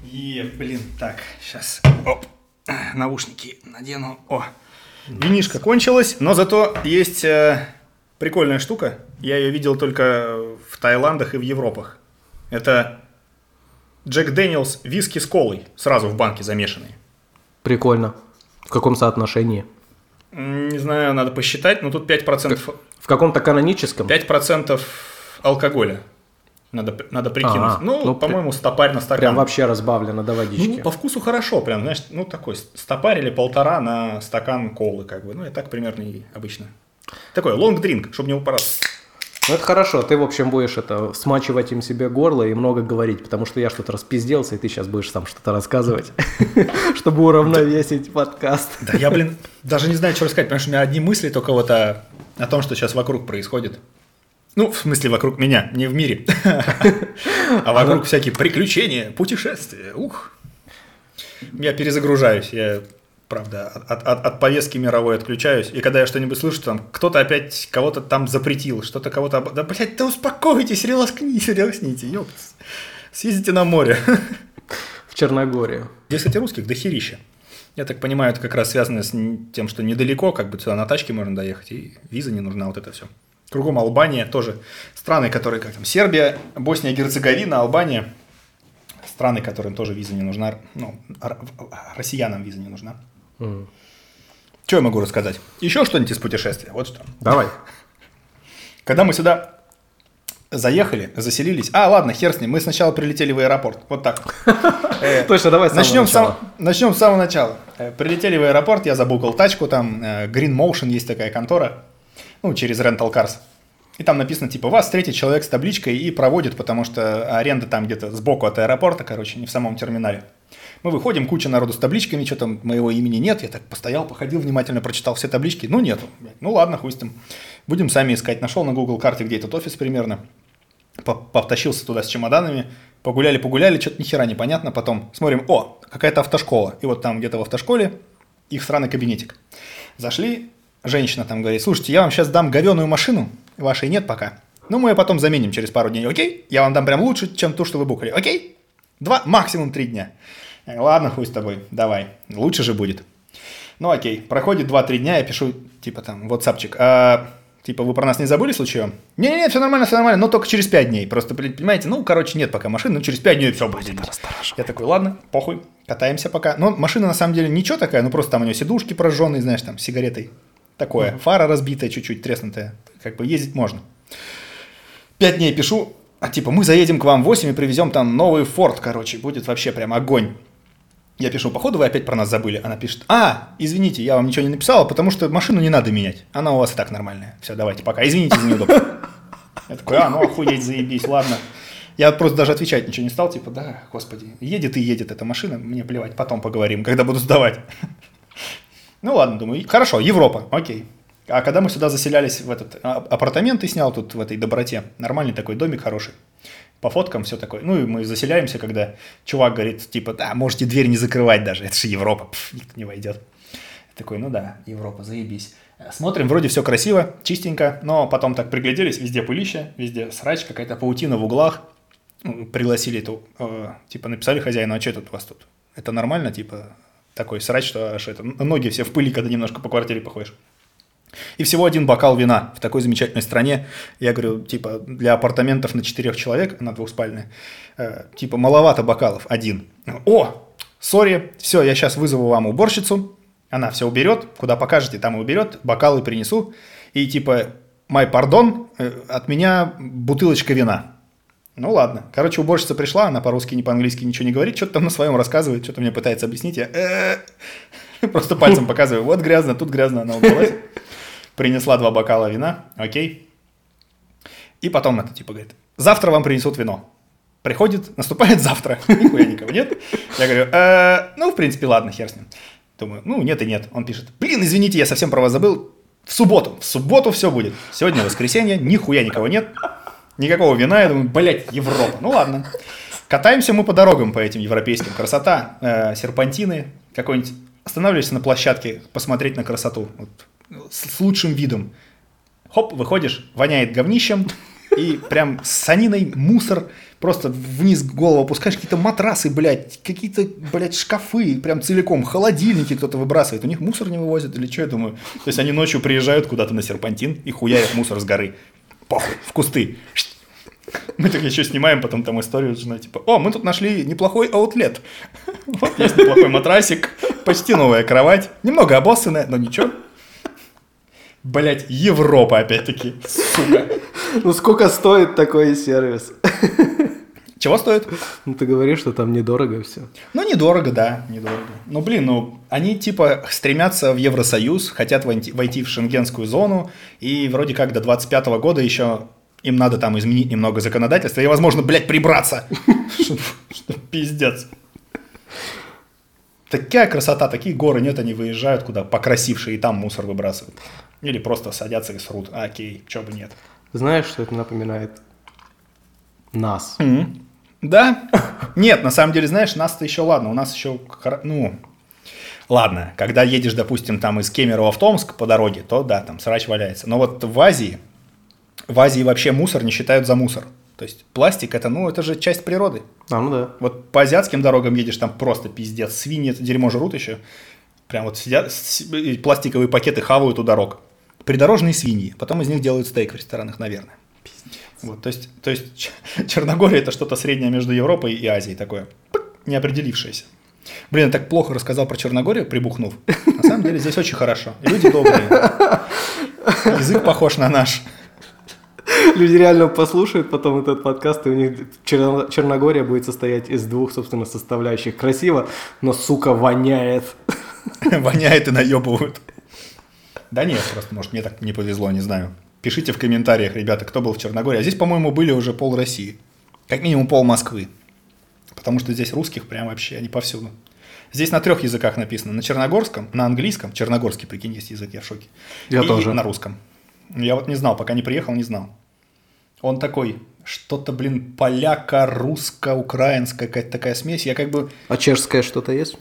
Е, блин, так, сейчас. Оп. Наушники надену. О, винишка кончилась, но зато есть э, прикольная штука. Я ее видел только в Таиландах и в Европах. Это Джек Дэниелс виски с колой, сразу в банке замешанный.
Прикольно. В каком соотношении?
Не знаю, надо посчитать, но тут 5%...
В, в каком-то каноническом?
5% алкоголя. Надо, надо прикинуть. А, ну, ну, по-моему, стопарь на стакан.
Прям вообще разбавлено до водички.
Ну, по вкусу хорошо, прям, знаешь, ну, такой стопарь или полтора на стакан колы, как бы. Ну, и так примерно и обычно. Такой лонг-дринк, чтобы не упораться.
Ну, это хорошо. Ты, в общем, будешь это смачивать им себе горло и много говорить, потому что я что-то распизделся, и ты сейчас будешь сам что-то рассказывать, чтобы уравновесить подкаст.
Да я, блин, даже не знаю, что рассказать, потому что у меня одни мысли только вот о, о том, что сейчас вокруг происходит. Ну, в смысле, вокруг меня, не в мире. А вокруг всякие приключения, путешествия. Ух. Я перезагружаюсь, я, правда, от, от, от повестки мировой отключаюсь. И когда я что-нибудь слышу, там кто-то опять кого-то там запретил, что-то кого-то... Да, блядь, да успокойтесь, релаксните, релаксните, ёптс. Съездите на море.
В Черногорию.
Здесь, кстати, русских дохерища. Я так понимаю, это как раз связано с тем, что недалеко, как бы сюда на тачке можно доехать, и виза не нужна, вот это все. Кругом Албания тоже страны, которые, как там, Сербия, Босния, Герцеговина, Албания, страны, которым тоже виза не нужна, ну, россиянам виза не нужна. Mm. Что я могу рассказать? Еще что-нибудь из путешествия, вот что.
Давай.
Когда мы сюда заехали, заселились. А, ладно, хер с ним. Мы сначала прилетели в аэропорт. Вот так.
Э, Точно, давай
начнем с Начнем с самого начала. Э, прилетели в аэропорт, я забукал тачку, там э, Green Motion есть такая контора, ну, через Rental Cars. И там написано, типа, вас встретит человек с табличкой и проводит, потому что аренда там где-то сбоку от аэропорта, короче, не в самом терминале. Мы выходим, куча народу с табличками, что там моего имени нет. Я так постоял, походил, внимательно прочитал все таблички. Ну, нету. Ну, ладно, хуй с ним. Будем сами искать. Нашел на Google карте, где этот офис примерно повтащился туда с чемоданами, погуляли, погуляли, что-то ни хера непонятно, потом смотрим, о, какая-то автошкола, и вот там где-то в автошколе их странный кабинетик. Зашли, женщина там говорит, слушайте, я вам сейчас дам говеную машину, вашей нет пока, ну мы ее потом заменим через пару дней, окей? Я вам дам прям лучше, чем ту, что вы букали, окей? Два, максимум три дня. Говорю, Ладно, хуй с тобой, давай, лучше же будет. Ну окей, проходит 2-3 дня, я пишу, типа там, ватсапчик, а, Типа, вы про нас не забыли случаем? Не-не-не, все нормально, все нормально, но только через 5 дней. Просто, понимаете, ну, короче, нет пока машины, но через 5 дней все будет. Я такой, ладно, похуй, катаемся пока. Но машина на самом деле ничего такая, ну просто там у нее сидушки прожженные, знаешь, там, сигаретой. Такое, mm-hmm. фара разбитая чуть-чуть, треснутая. Как бы ездить можно. 5 дней пишу, а типа, мы заедем к вам в 8 и привезем там новый форт, короче, будет вообще прям огонь. Я пишу, походу вы опять про нас забыли. Она пишет, а, извините, я вам ничего не написала, потому что машину не надо менять. Она у вас и так нормальная. Все, давайте, пока. Извините за неудобство. Я такой, а, ну охуеть, заебись, ладно. Я просто даже отвечать ничего не стал, типа, да, господи, едет и едет эта машина, мне плевать, потом поговорим, когда буду сдавать. Ну ладно, думаю, хорошо, Европа, окей. А когда мы сюда заселялись в этот а, апартаменты снял тут в этой доброте, нормальный такой домик хороший, по фоткам все такое. Ну и мы заселяемся, когда чувак говорит, типа, да, можете дверь не закрывать даже, это же Европа, пф, никто не войдет. Я такой, ну да, Европа, заебись. Смотрим, вроде все красиво, чистенько, но потом так пригляделись, везде пылище, везде срач, какая-то паутина в углах. Ну, пригласили эту, э, типа, написали хозяину, а что тут у вас тут? Это нормально, типа, такой срач, что аж это, ноги все в пыли, когда немножко по квартире походишь. И всего один бокал вина в такой замечательной стране. Я говорю, типа, для апартаментов на четырех человек, на двухспальной, э, типа, маловато бокалов, один. О, сори, все, я сейчас вызову вам уборщицу, она все уберет, куда покажете, там и уберет, бокалы принесу. И типа, май пардон, э, от меня бутылочка вина. Ну ладно. Короче, уборщица пришла, она по-русски, не по-английски ничего не говорит, что-то там на своем рассказывает, что-то мне пытается объяснить. Я «Э, просто пальцем показываю, вот грязно, тут грязно, она убралась принесла два бокала вина, окей. И потом это типа говорит, завтра вам принесут вино. Приходит, наступает завтра, нихуя никого нет. Я говорю, э, ну, в принципе, ладно, хер с ним. Думаю, ну, нет и нет. Он пишет, блин, извините, я совсем про вас забыл. В субботу, в субботу все будет. Сегодня воскресенье, нихуя никого нет. Никакого вина, я думаю, блядь, Европа. Ну ладно. Катаемся мы по дорогам по этим европейским. Красота, э, серпантины, какой-нибудь останавливаешься на площадке посмотреть на красоту. Вот с лучшим видом. Хоп, выходишь, воняет говнищем, и прям с саниной мусор, просто вниз голову опускаешь, какие-то матрасы, блядь, какие-то, блядь, шкафы, прям целиком, холодильники кто-то выбрасывает, у них мусор не вывозят или что, я думаю. То есть они ночью приезжают куда-то на серпантин и хуярят мусор с горы. Похуй, в кусты. Мы так еще снимаем потом там историю с типа, о, мы тут нашли неплохой аутлет. Вот есть неплохой матрасик, почти новая кровать, немного обоссанная, но ничего. Блять, Европа опять-таки, сука.
Ну сколько стоит такой сервис?
Чего стоит?
Ну ты говоришь, что там недорого все.
Ну недорого, да, недорого. Ну блин, ну они типа стремятся в Евросоюз, хотят войти в шенгенскую зону, и вроде как до 25 года еще им надо там изменить немного законодательства, и, возможно, блядь, прибраться. Что пиздец. Такая красота, такие горы нет, они выезжают куда покрасившие, и там мусор выбрасывают. Или просто садятся и срут. окей, чё бы нет.
Знаешь, что это напоминает? Нас.
Mm-hmm. Да? Нет, на самом деле, знаешь, нас-то еще ладно, у нас еще, ну, ладно, когда едешь, допустим, там из Кемерово в Томск по дороге, то да, там срач валяется. Но вот в Азии, в Азии вообще мусор не считают за мусор. То есть пластик это, ну, это же часть природы.
А, ну да.
Вот по азиатским дорогам едешь, там просто пиздец. Свиньи это дерьмо жрут еще. Прям вот сидят, пластиковые пакеты хавают у дорог. Придорожные свиньи. Потом из них делают стейк в ресторанах, наверное. Вот, то есть, то есть Черногория это что-то среднее между Европой и Азией такое, неопределившееся. Блин, я так плохо рассказал про Черногорию, прибухнув. На самом деле здесь очень хорошо. И люди добрые. Язык похож на наш.
Люди реально послушают потом этот подкаст, и у них Черно- Черногория будет состоять из двух, собственно, составляющих. Красиво, но, сука, воняет.
Воняет и наебывают. Да нет, просто, может, мне так не повезло, не знаю. Пишите в комментариях, ребята, кто был в Черногории. А здесь, по-моему, были уже пол России. Как минимум пол Москвы. Потому что здесь русских прям вообще, они повсюду. Здесь на трех языках написано. На черногорском, на английском. Черногорский, прикинь, есть язык, я в шоке.
Я
и
тоже.
на русском. Я вот не знал, пока не приехал, не знал. Он такой, что-то, блин, поляка, русско, украинская какая-то такая смесь. Я как бы
А чешское что-то есть?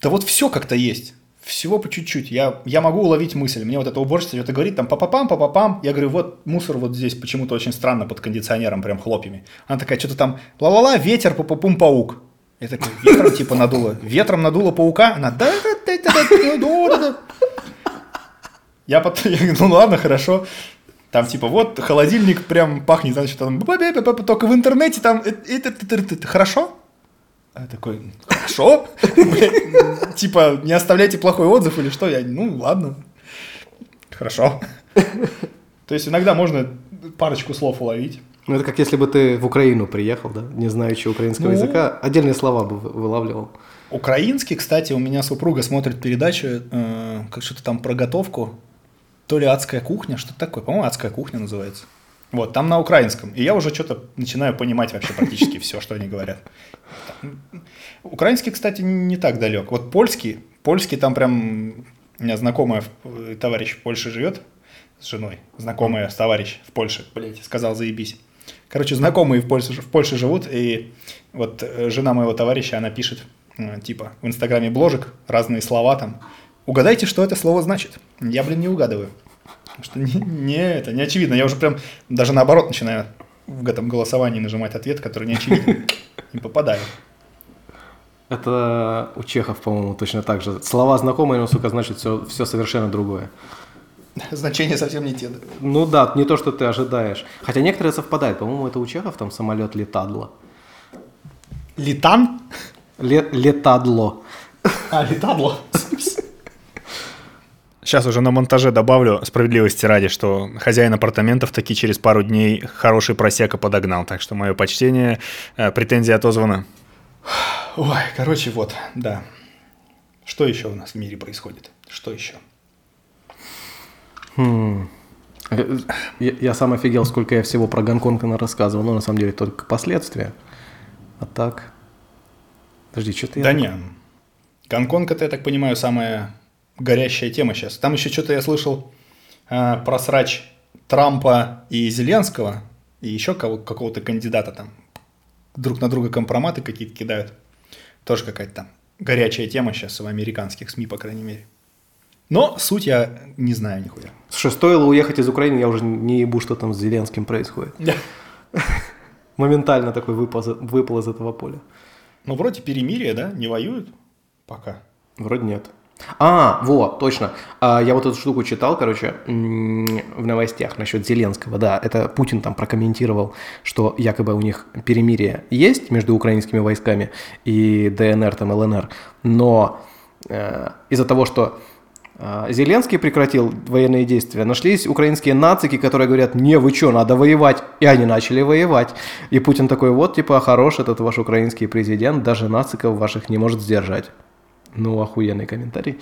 да вот все как-то есть. Всего по чуть-чуть. Я, я могу уловить мысль. Мне вот эта уборщица что-то говорит, там, па-па-пам, па-па-пам. Я говорю, вот мусор вот здесь почему-то очень странно под кондиционером, прям хлопьями. Она такая, что-то там, ла-ла-ла, ветер, па-па-пум, паук. Я такой, ветром типа надуло. Ветром надуло паука? Она, да да да да да да да Я потом, я говорю, ну ладно, хорошо. Там типа вот холодильник прям пахнет, значит, там, только в интернете там, э, это, это, хорошо? А я такой, хорошо? Типа, не оставляйте плохой отзыв или что? Я, ну, ладно. Хорошо. То есть иногда можно парочку слов уловить.
Ну, это как если бы ты в Украину приехал, да, не знающий украинского
Ну.
языка, отдельные слова бы вы- вылавливал.
Украинский, кстати, у меня супруга смотрит передачу, э, как что-то там про готовку. То ли адская кухня, что-то такое. По-моему, адская кухня называется. Вот, там на украинском. И я уже что-то начинаю понимать вообще практически все, что они говорят. Украинский, кстати, не так далек. Вот польский, польский там прям... У меня знакомая, товарищ в Польше живет с женой. Знакомая товарищ в Польше, блядь, сказал, заебись. Короче, знакомые в Польше, в Польше живут, и вот э, жена моего товарища, она пишет, э, типа, в Инстаграме бложек, разные слова там. Угадайте, что это слово значит. Я, блин, не угадываю. Потому что не, не это, не очевидно. Я уже прям даже наоборот начинаю в этом голосовании нажимать ответ, который не очевиден. Не попадаю.
Это у чехов, по-моему, точно так же. Слова знакомые, но, сука, значит все, все совершенно другое.
Значения совсем не те. да.
Ну да, не то, что ты ожидаешь. Хотя некоторые совпадают. По-моему, это у чехов там самолет летадло.
Литан?
Ле- летадло.
А, летадло. Сейчас уже на монтаже добавлю справедливости ради, что хозяин апартаментов таки через пару дней хороший просека подогнал. Так что мое почтение, э, претензия отозвана. Ой, короче, вот, да. Что еще у нас в мире происходит? Что еще?
Хм. Э, Я, я сам офигел, сколько я всего про Гонконг рассказывал, но на самом деле только последствия. А так... Подожди, что-то я...
Да не. Гонконг это, я так понимаю, самая горящая тема сейчас. Там еще что-то я слышал э, про срач Трампа и Зеленского, и еще кого- какого-то кандидата там. Друг на друга компроматы какие-то кидают. Тоже какая-то там горячая тема сейчас в американских СМИ, по крайней мере. Но суть я не знаю нихуя.
Слушай, стоило уехать из Украины, я уже не ебу, что там с Зеленским происходит. Моментально такой выпал, из- выпал из этого поля.
Ну, вроде перемирие, да? Не воюют пока.
Вроде нет. А, вот, точно. А, я вот эту штуку читал, короче, в новостях насчет Зеленского. Да, это Путин там прокомментировал, что якобы у них перемирие есть между украинскими войсками и ДНР, там, ЛНР, но э, из-за того, что э, Зеленский прекратил военные действия, нашлись украинские нацики, которые говорят, не, вы что, надо воевать. И они начали воевать. И Путин такой, вот, типа, хорош этот ваш украинский президент, даже нациков ваших не может сдержать. Ну, охуенный комментарий.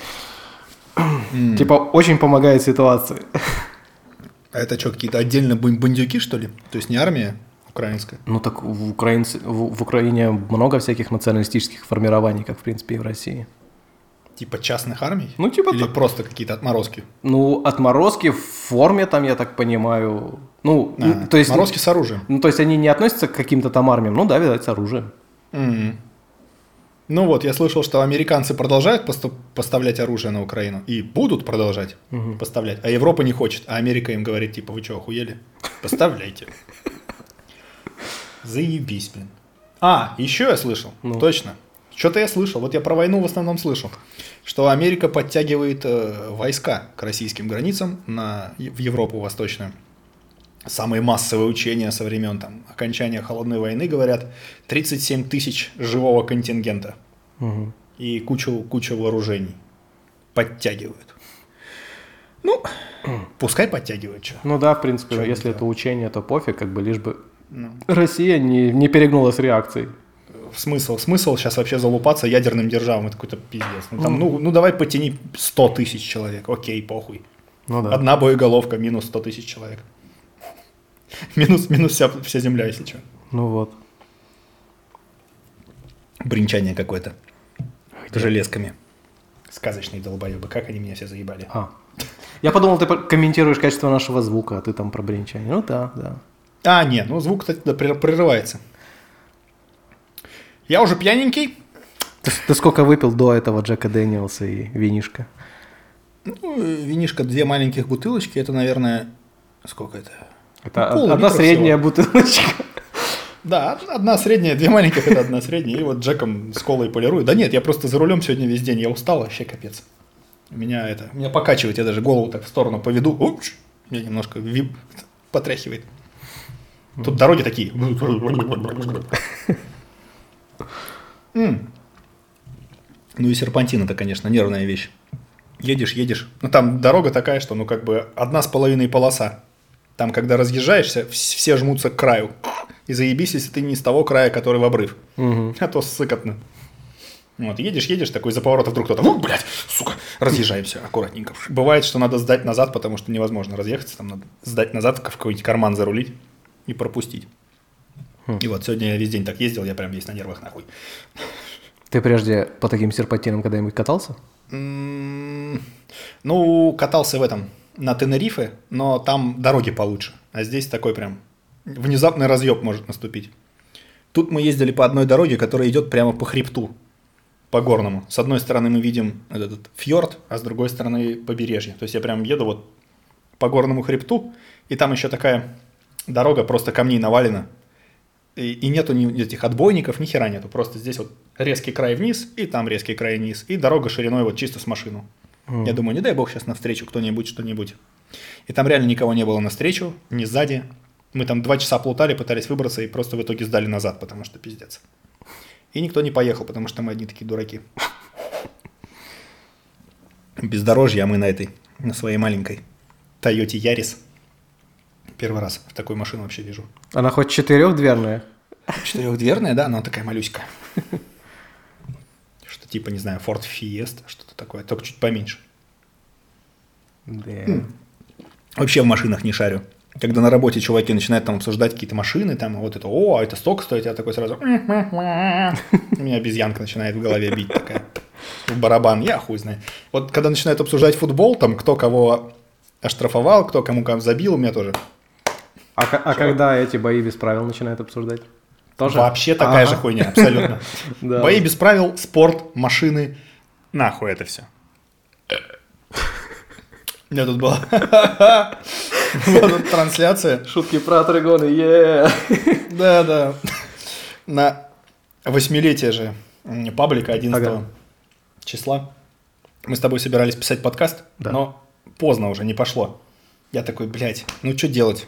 Типа, очень помогает ситуации.
А это что, какие-то отдельно бандюки, что ли? То есть не армия украинская?
Ну, так в, украинце, в, в Украине много всяких националистических формирований, как, в принципе, и в России.
Типа частных армий?
Ну, типа
Или
так.
просто какие-то отморозки?
Ну, отморозки в форме там, я так понимаю. Ну,
А,
то есть...
отморозки с оружием.
Ну, то есть они не относятся к каким-то там армиям. Ну да, видать, с оружием.
М. Ну вот, я слышал, что американцы продолжают поставлять оружие на Украину и будут продолжать поставлять, а Европа не хочет, а Америка им говорит, типа, вы что, охуели? Поставляйте. Заебись, блин. А, еще я слышал,
Ну.
точно. Что-то я слышал, вот я про войну в основном слышал, что Америка подтягивает э, войска к российским границам на, в Европу восточную. Самые массовые учения со времен там, окончания холодной войны, говорят, 37 тысяч живого контингента
Мгм.
и кучу, кучу вооружений подтягивают. Ну, пускай подтягивают, что.
Ну да, в принципе,
они
если это учение, то пофиг, как бы лишь бы
Ну,
Россия не, не перегнула с реакцией.
смысл, смысл сейчас вообще залупаться ядерным державам, это какой-то пиздец. Ну, там, ну, ну давай потяни 100 тысяч человек, окей, похуй.
Ну да.
Одна боеголовка, минус 100 тысяч человек. Минус, минус вся, вся земля, если что.
Ну вот.
Бринчание какое-то. Железками. Сказочные долбоебы, как они меня все заебали.
А. Я подумал, ты комментируешь качество нашего звука, а ты там про бренчание. Ну да, да.
А, нет, ну звук, кстати, да, прер- прерывается. Я уже пьяненький.
Ты, ты сколько выпил до этого Джека Дэниелса и винишка?
Ну, э, винишко, две маленьких бутылочки, это, наверное, сколько это?
Это
Ну,
одна средняя
всего.
бутылочка.
Да, од- одна средняя, две маленьких, это одна средняя. И вот Джеком с колой полирую. Да нет, я просто за рулем сегодня весь день, я устал, вообще капец. Меня это, меня покачивает, я даже голову так в сторону поведу, упс, меня немножко вип, потряхивает. Тут дороги такие. Ну и серпантин это, конечно, нервная вещь. Едешь, едешь. Ну там дорога такая, что ну как бы одна с половиной полоса. Там, когда разъезжаешься, вс- все жмутся к краю. И заебись, если ты не с того края, который в обрыв.
Мгм.
А то сыкотно. Вот, едешь, едешь, такой за поворота вдруг кто-то, ну, блядь, сука, разъезжаемся аккуратненько. Бывает, что надо сдать назад, потому что невозможно разъехаться, там надо сдать назад, в какой-нибудь карман зарулить и пропустить. И вот сегодня я весь день так ездил, я прям весь на нервах нахуй.
Ты прежде по таким серпантинам когда-нибудь катался?
М, Ну, катался в этом, на Тенерифе, но там дороги получше. А здесь такой прям внезапный разъеб может наступить. Тут мы ездили по одной дороге, которая идет прямо по хребту, по горному. С одной стороны мы видим этот, фьорд, а с другой стороны побережье. То есть я прям еду вот по горному хребту, и там еще такая дорога просто камней навалена. И, и нету ни этих отбойников, ни хера нету. Просто здесь вот резкий край вниз, и там резкий край вниз. И дорога шириной вот чисто с машину. Я думаю, не дай бог сейчас навстречу кто-нибудь что-нибудь. И там реально никого не было навстречу, ни сзади. Мы там два часа плутали, пытались выбраться, и просто в итоге сдали назад, потому что пиздец. И никто не поехал, потому что мы одни такие дураки. Бездорожье, а мы на этой, на своей маленькой Тойоте Ярис. Первый раз в такую машину вообще вижу.
Она хоть четырехдверная?
Четырехдверная, да, но такая малюська. Типа, не знаю, Ford Fiesta, что-то такое, только чуть поменьше.
Да.
Вообще в машинах не шарю. Когда на работе чуваки начинают там обсуждать какие-то машины, там вот это, о, а это столько стоит, я такой сразу, у меня обезьянка начинает в голове бить такая, в барабан, я хуй знаю. Вот когда начинают обсуждать футбол, там кто кого оштрафовал, кто кому кому забил, у меня тоже.
А, а когда эти бои без правил начинают обсуждать? Тоже?
Вообще такая
Ага.
же хуйня, абсолютно. Бои без правил, спорт, машины, нахуй это все. У меня тут была трансляция.
Шутки про отрыгоны, е
Да, да. На восьмилетие же паблика 11
Ага.
числа. Мы с тобой собирались писать подкаст, но поздно уже, не пошло. Я такой, блядь, ну что делать?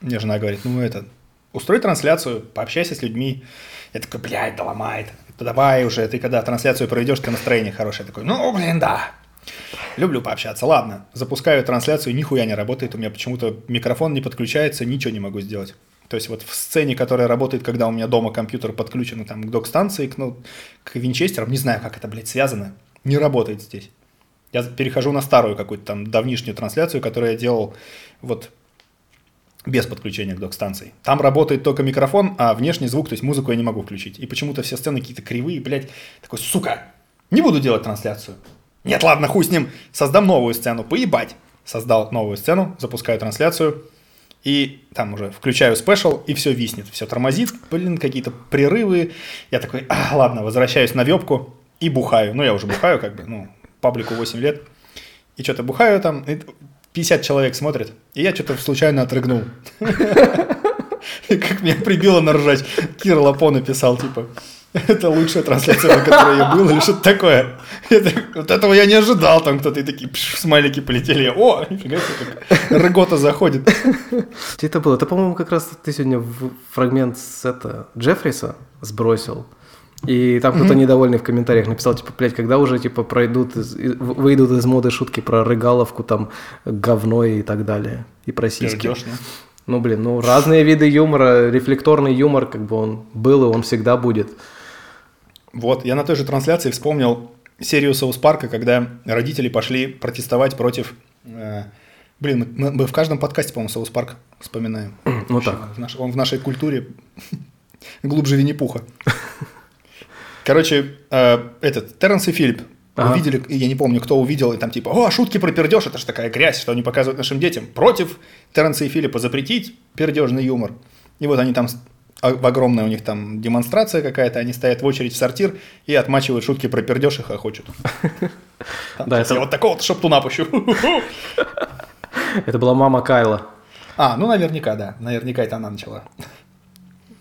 Мне жена говорит, ну это, устрой трансляцию, пообщайся с людьми. Я такой, блядь, да ломает. Да давай уже, ты когда трансляцию проведешь, ты настроение хорошее. Я такой, ну, блин, да. Люблю пообщаться. Ладно, запускаю трансляцию, нихуя не работает. У меня почему-то микрофон не подключается, ничего не могу сделать. То есть вот в сцене, которая работает, когда у меня дома компьютер подключен там, к док-станции, к, ну, к винчестерам, не знаю, как это, блядь, связано, не работает здесь. Я перехожу на старую какую-то там давнишнюю трансляцию, которую я делал вот без подключения к док-станции. Там работает только микрофон, а внешний звук, то есть музыку я не могу включить. И почему-то все сцены какие-то кривые, блядь. Такой, сука, не буду делать трансляцию. Нет, ладно, хуй с ним, создам новую сцену, поебать. Создал новую сцену, запускаю трансляцию, и там уже включаю спешл, и все виснет, все тормозит, блин, какие-то прерывы. Я такой, а, ладно, возвращаюсь на вебку и бухаю. Ну, я уже бухаю, как бы, ну, паблику 8 лет. И что-то бухаю там, и 50 человек смотрят, и я что-то случайно отрыгнул. И как меня прибило на ржать. Кир Лапо написал, типа, это лучшая трансляция, на которой я был, или что-то такое. Вот этого я не ожидал, там кто-то и такие смайлики полетели. О, нифига себе, как Рыгота заходит.
Где это было? Это, по-моему, как раз ты сегодня фрагмент с это, Джеффриса сбросил. И там кто-то недовольный в комментариях написал, типа, блядь, когда уже, типа, пройдут, из- выйдут из моды шутки про рыгаловку, там, говно и так далее, и про сиськи.
Ну.
Ну, блин, ну, разные виды юмора, рефлекторный юмор, как бы он был, и он всегда будет.
Вот, я на той же трансляции вспомнил серию Соус Парка, когда родители пошли протестовать против... э, блин, мы, мы в каждом подкасте, по-моему, Соус Парк вспоминаем.
Ну так.
В наш- он в нашей культуре глубже Винни-Пуха. Короче, э, этот, Терренс и Филипп
Ага.
увидели, я не помню, кто увидел, и там типа, о, шутки про пердеж, это же такая грязь, что они показывают нашим детям. Против Терренса и Филиппа запретить пердежный юмор. И вот они там, а- в огромная у них там демонстрация какая-то, они стоят в очередь в сортир и отмачивают шутки про пердеж и хохочут.
Да, это-
Я вот такого-то шептуна пущу.
Это была мама Кайла.
А, ну наверняка, да. Наверняка это она начала.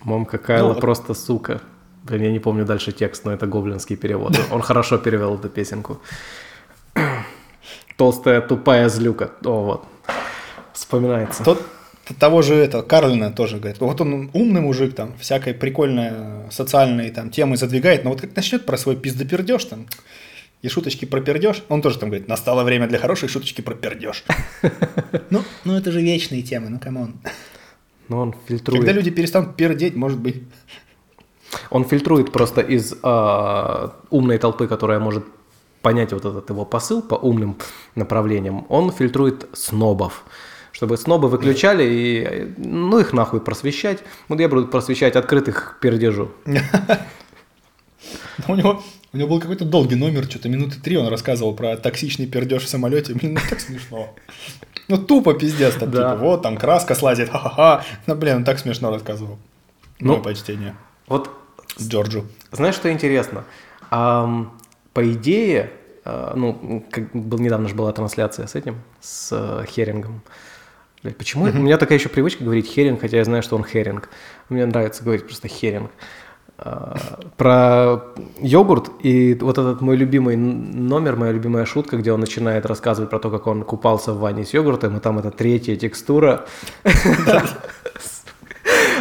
Мамка Кайла
Ну,
просто сука. Блин, я не помню дальше текст, но это гоблинский перевод. Он хорошо перевел эту песенку. Толстая тупая злюка. О, вот. Вспоминается.
Тот, того же это, Карлина тоже говорит, вот он умный мужик, там, всякой прикольной социальные там темы задвигает, но вот как начнет про свой пиздопердеж там, и шуточки про пердеж, он тоже там говорит, настало время для хорошей шуточки про пердеж. Ну, ну это же вечные темы, ну come on.
Но он фильтрует.
Когда люди перестанут пердеть, может быть.
Он фильтрует просто из а, умной толпы, которая может понять вот этот его посыл по умным направлениям. Он фильтрует снобов. Чтобы снобы выключали и э, ну их нахуй просвещать. Вот я буду просвещать открытых пердежу.
У него, у него был какой-то долгий номер, что-то минуты три он рассказывал про токсичный пердеж в самолете. Блин, ну так смешно. Ну тупо пиздец, там
Да.
типа, вот там краска слазит, ха-ха-ха. Ну блин, он так смешно рассказывал.
Ну.
Почтение.
Вот
Джорджу.
Знаешь, что интересно? По идее, а, ну, как был недавно же была трансляция с этим, с э, Херингом. Почему у меня такая еще привычка говорить Херинг, хотя я знаю, что он Херинг. Мне нравится говорить просто Херинг. А, Про йогурт и вот этот мой любимый номер, моя любимая шутка, где он начинает рассказывать про то, как он купался в ванне с йогуртом, и там эта третья текстура.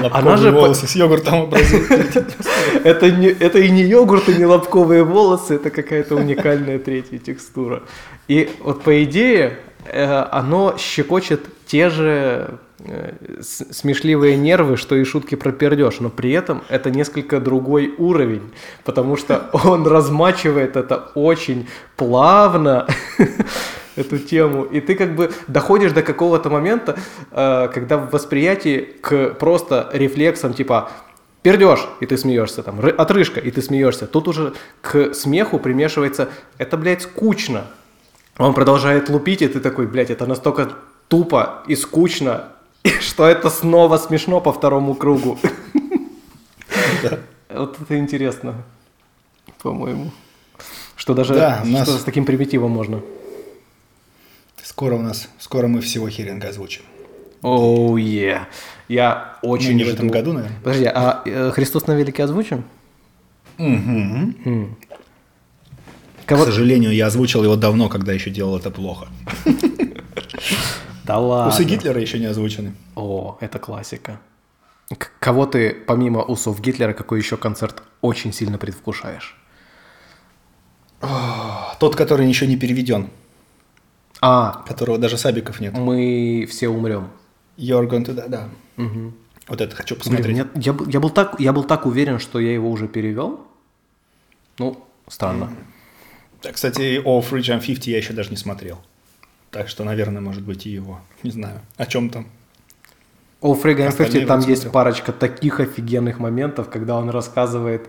Лобковые
же по-
волосы с йогуртом образуют.
Это, не, это и не йогурт, и не лобковые волосы, это какая-то уникальная третья текстура. И вот по идее э, оно щекочет те же э, смешливые нервы, что и шутки про пердеж, но при этом это несколько другой уровень, потому что он размачивает это очень плавно, эту тему, и ты как бы доходишь до какого-то момента, э, когда в восприятии к просто рефлексам типа пердеж, и ты смеешься, там, ры- отрыжка, и ты смеешься. Тут уже к смеху примешивается, это, блядь, скучно. Он продолжает лупить, и ты такой, блядь, это настолько тупо и скучно, что это снова смешно по второму кругу. Вот это интересно, по-моему. Что даже
Да, нас-
с таким примитивом можно.
Скоро у нас, скоро мы всего Херинга озвучим.
Оу, е. Я
Ну,
очень
не в
жду.
этом году, наверное.
Подожди, а э, Христос на велике озвучим?
К
Кого...
сожалению, я озвучил его давно, когда еще делал это плохо.
Да ладно.
Усы Гитлера еще не озвучены.
О, это классика. К- кого ты, помимо усов Гитлера, какой еще концерт очень сильно предвкушаешь?
Тот, который еще не переведен,
А,
которого даже сабиков нет.
мы все умрем.
You're going to die, да. Вот это хочу
Блин,
посмотреть.
мне- я, был- я, был так, я был так уверен, что я его уже перевел. Ну, странно.
Да, Кстати, о Free Jam 50 я еще даже не смотрел. Так что, наверное, может быть и его. Не знаю. О чем там?
У Фрега
Остальные
50 там есть парочка таких офигенных моментов, когда он рассказывает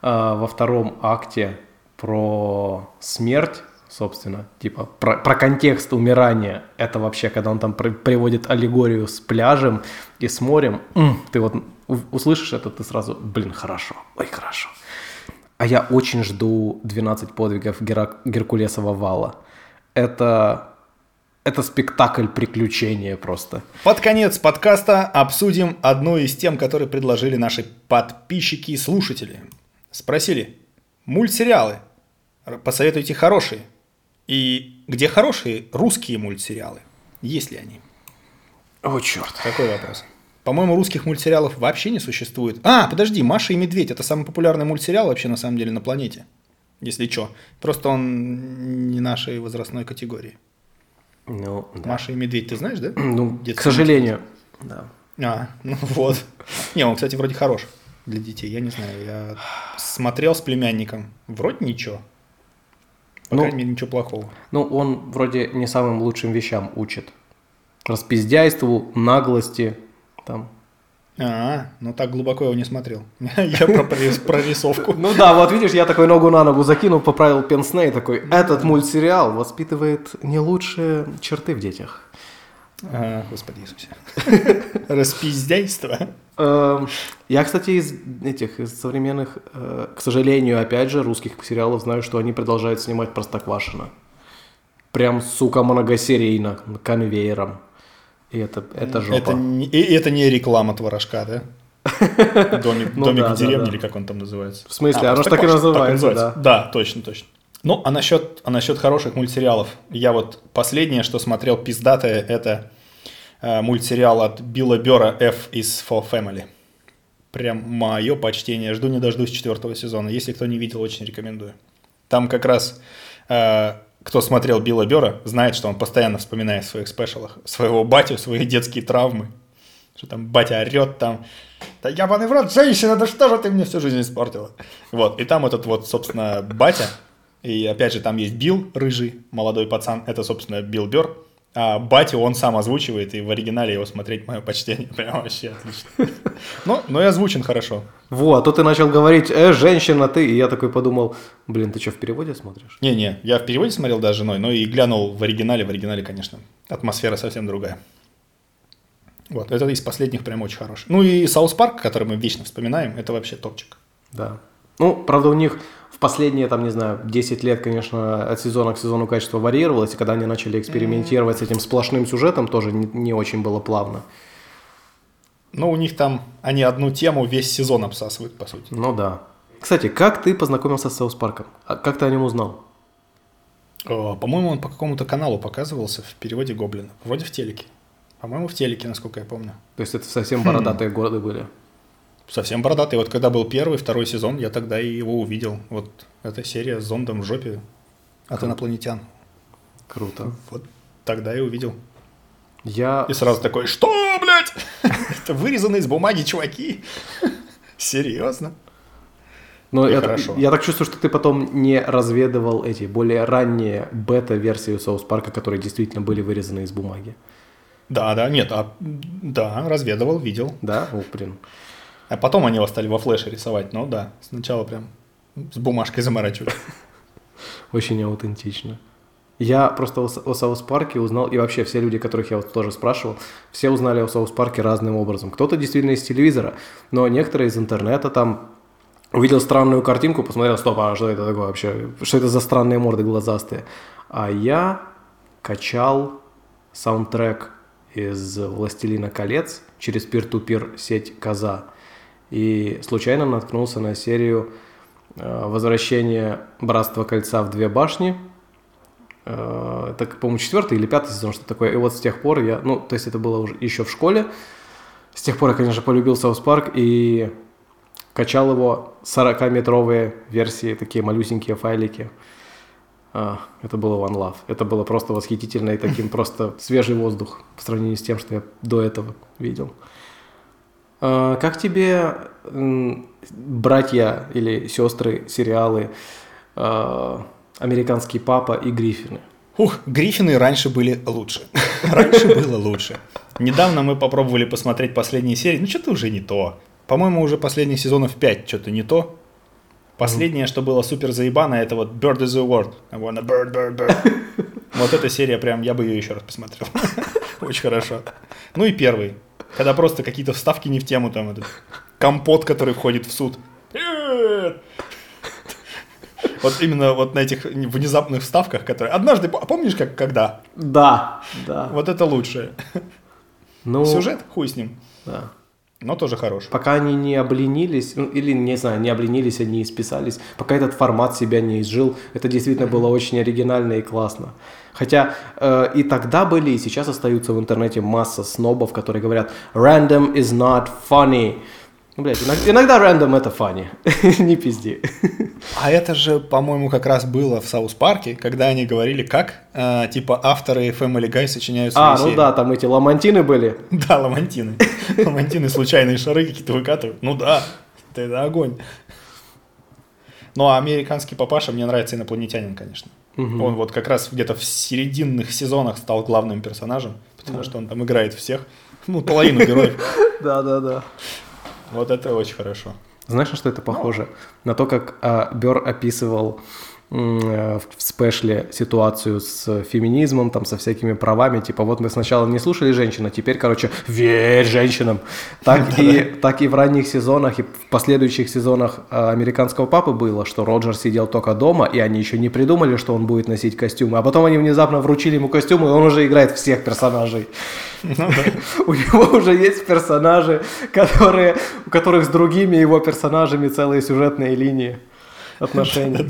а, во втором акте про смерть собственно, типа про, про контекст умирания. Это вообще, когда он там при- приводит аллегорию с пляжем и с морем. Ты вот услышишь это, ты сразу, блин, хорошо, ой, хорошо. А я очень жду 12 подвигов Гера- Геркулесова вала. Это, это спектакль приключения просто.
Под конец подкаста обсудим одну из тем, которые предложили наши подписчики и слушатели. Спросили, мультсериалы, посоветуйте хорошие. И где хорошие русские мультсериалы? Есть ли они?
О, черт.
Такой вопрос. По-моему, русских мультсериалов вообще не существует. А, подожди, Маша и Медведь это самый популярный мультсериал вообще на самом деле на планете. Если что. Просто он не нашей возрастной категории.
Ну, да.
Маша и Медведь, ты знаешь, да?
Ну, к
Детский
сожалению. Да.
А, ну вот. Не, он, кстати, вроде хорош для детей. Я не знаю, я смотрел с племянником. Вроде ничего. По
Ну,
крайней мере, ничего плохого.
Ну, он вроде не самым лучшим вещам учит. Распиздяйству, наглости, там.
А, ну так глубоко его не смотрел. Я про прорис- прорисовку.
Ну да, вот видишь, я такой ногу на ногу закинул, поправил пенсне и такой, этот мультсериал воспитывает не лучшие черты в детях.
А, Господи Иисусе. Распиздяйство.
Эм, Я, кстати, из этих, из современных, э, к сожалению, опять же, русских сериалов знаю, что они продолжают снимать Простоквашино. Прям, сука, многосерийно, конвейером. И это, это жопа.
Это не, и это не реклама творожка, да? Домик,
Ну
домик
да,
в
да,
деревне
да.
или как он там называется?
В смысле?
А,
Оно ж так и
Простоквашино,
называется,
Да, точно, точно. Ну, а насчет, а насчет хороших мультсериалов. Я вот последнее, что смотрел пиздатое, это э, мультсериал от Билла Бера F is for Family. Прям мое почтение. Жду не дождусь четвертого сезона. Если кто не видел, очень рекомендую. Там как раз э, кто смотрел Билла Бера, знает, что он постоянно вспоминает в своих спешалах своего батю, свои детские травмы. Что там батя орет там, да ебаный в рот, женщина, да что же ты мне всю жизнь испортила? Вот, и там этот вот, собственно, батя, и опять же там есть Билл, рыжий, молодой пацан, это, собственно, Билл Бер, а батю он сам озвучивает, и в оригинале его смотреть мое почтение, прям вообще отлично. Ну, но и озвучен хорошо.
Вот, а то ты начал говорить, э, женщина, ты, и я такой подумал, блин, ты что, в переводе смотришь?
Не-не, я в переводе смотрел даже с женой, но и глянул в оригинале, в оригинале, конечно, атмосфера совсем другая. Вот, это из последних прям очень хороший. Ну и South Park, который мы вечно вспоминаем, это вообще топчик.
Да. Ну, правда, у них в последние, там, не знаю, 10 лет, конечно, от сезона к сезону качество варьировалось, и когда они начали экспериментировать с этим сплошным сюжетом, тоже не, не очень было плавно.
Ну, у них там, они одну тему весь сезон обсасывают, по сути.
Ну да. Кстати, как ты познакомился с South Park ом? Как ты о нем узнал?
О, По-моему, он по какому-то каналу показывался в переводе Гоблина. Вроде в телеке. По-моему, в телеке, насколько я помню.
То есть это совсем бородатые годы были.
Совсем бородатый. Вот когда был первый, второй сезон, я тогда и его увидел. Вот эта серия с зондом в жопе от инопланетян.
Круто.
Вот тогда я увидел.
Я...
И сразу такой, что, блядь? Это вырезано из бумаги, чуваки. Серьезно?
Но я,
хорошо.
я так чувствую, что ты потом не разведывал эти более ранние бета-версии South Park а, которые действительно были вырезаны из бумаги.
Да, да, нет, а, да, разведывал, видел.
Да? О, блин.
А потом они его стали во флеше рисовать, но да, сначала прям с бумажкой заморачивали.
Очень аутентично. Я просто о, о South Park е узнал, и вообще все люди, которых я вот тоже спрашивал, все узнали о South Park е разным образом. Кто-то действительно из телевизора, но некоторые из интернета там увидел странную картинку, посмотрел, стоп, а что это такое вообще? Что это за странные морды глазастые? А я качал саундтрек из «Властелина колец» через пир-ту-пир сеть «Коза». И случайно наткнулся на серию э, «Возвращение Братства Кольца в две башни». Э, Это, по-моему, четвертый или пятый сезон, что такое. И вот с тех пор я, ну, то есть это было уже еще в школе. С тех пор я, конечно, полюбил South Park и качал его 40-метровые версии, такие малюсенькие файлики. А, это было One Love. Это было просто восхитительно и таким просто свежий воздух по сравнению с тем, что я до этого видел. А, Как тебе братья или сестры сериалы а, «Американский папа» и «Гриффины»?
Ух, Гриффины раньше были лучше. Раньше было лучше. Недавно мы попробовали посмотреть последние серии. Ну, что-то уже не то. По-моему, уже последних сезонов 5 что-то не то. Последнее, что было супер заебано, это вот Bird is the Word. I wanna bird, bird, bird. Вот эта серия прям, я бы ее еще раз посмотрел. Очень хорошо. Ну и первый. Когда просто какие-то вставки не в тему, там этот компот, который входит в суд. Привет! Вот именно вот на этих внезапных вставках, которые... Однажды, а помнишь, как когда?
Да, да.
Вот это лучшее.
Ну,
Сюжет, хуй с ним.
Да.
Но тоже хороший.
Пока они не обленились, ну, или, не знаю, не обленились, они исписались, пока этот формат себя не изжил, это действительно было очень оригинально и классно. Хотя э, и тогда были, и сейчас остаются в интернете масса снобов, которые говорят «random is not funny». Ну, блядь, иногда, иногда рандом это фанни, не пизди.
А это же, по-моему, как раз было в Саус Парке, когда они говорили, как, э, типа, авторы Family Guy сочиняют свои
А,
серии.
ну да, там эти ламантины были.
Да, ламантины. Ламантины, случайные шары какие-то выкатывают. Ну да, это, это огонь. Ну, а американский папаша мне нравится инопланетянин, конечно. Он вот как раз где-то в серединных сезонах стал главным персонажем, потому что он там играет всех, ну, половину героев.
Да, да, да.
Вот это очень хорошо.
Знаешь, на что это похоже? На то, как а, Бер описывал в спешле ситуацию с феминизмом, там, со всякими правами. Типа, вот мы сначала не слушали женщин, а теперь, короче, верь женщинам. Так и, так и в ранних сезонах, и в последующих сезонах а, «Американского папы» было, что Роджер сидел только дома, и они еще не придумали, что он будет носить костюмы. А потом они внезапно вручили ему костюм, и он уже играет всех персонажей. У него уже есть персонажи, которые, у которых с другими его персонажами целые сюжетные линии отношений.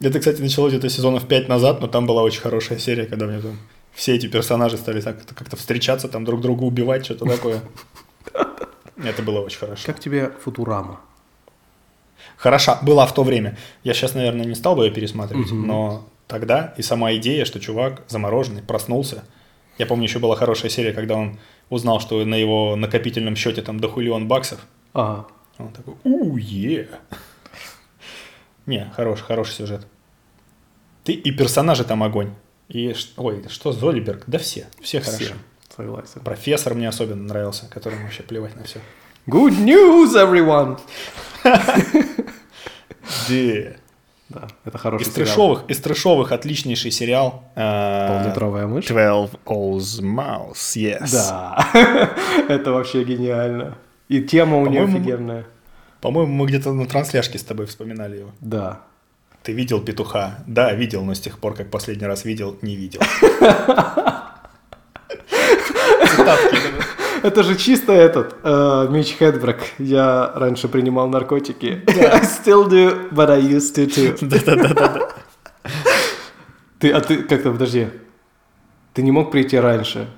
Это, кстати, началось где-то сезонов 5 назад, но там была очень хорошая серия, когда мне там все эти персонажи стали так как-то встречаться, там друг друга убивать, что-то такое. Это было очень хорошо.
Как тебе Футурама?
Хороша, была в то время. Я сейчас, наверное, не стал бы ее пересматривать, но тогда и сама идея, что чувак замороженный, проснулся. Я помню, еще была хорошая серия, когда он узнал, что на его накопительном счете там дохулион баксов.
Ага.
Он такой, у е Не, хороший, хороший сюжет. Ты и персонажи там огонь. И, ой, что Золиберг? Да все, все хороши.
Все. Согласен.
Профессор мне особенно нравился, которому вообще плевать на все.
Good news, everyone!
Да.
Да, это хороший
Из
сериал.
трешовых, из трешовых отличнейший сериал. э,
Поллитровая мышь?
Twelve O's Mouse, yes.
Да, это вообще гениально. И тема у нее офигенная.
По-моему, мы где-то на трансляшке с тобой вспоминали его.
Да.
Ты видел петуха? Да, видел, но с тех пор, как последний раз видел, не видел.
Это же чисто этот, э, Мич Хедбрак. Я раньше принимал наркотики. I still do, but I used to too.
Да-да-да.
Ты, а ты, как-то, подожди. Ты не мог прийти раньше?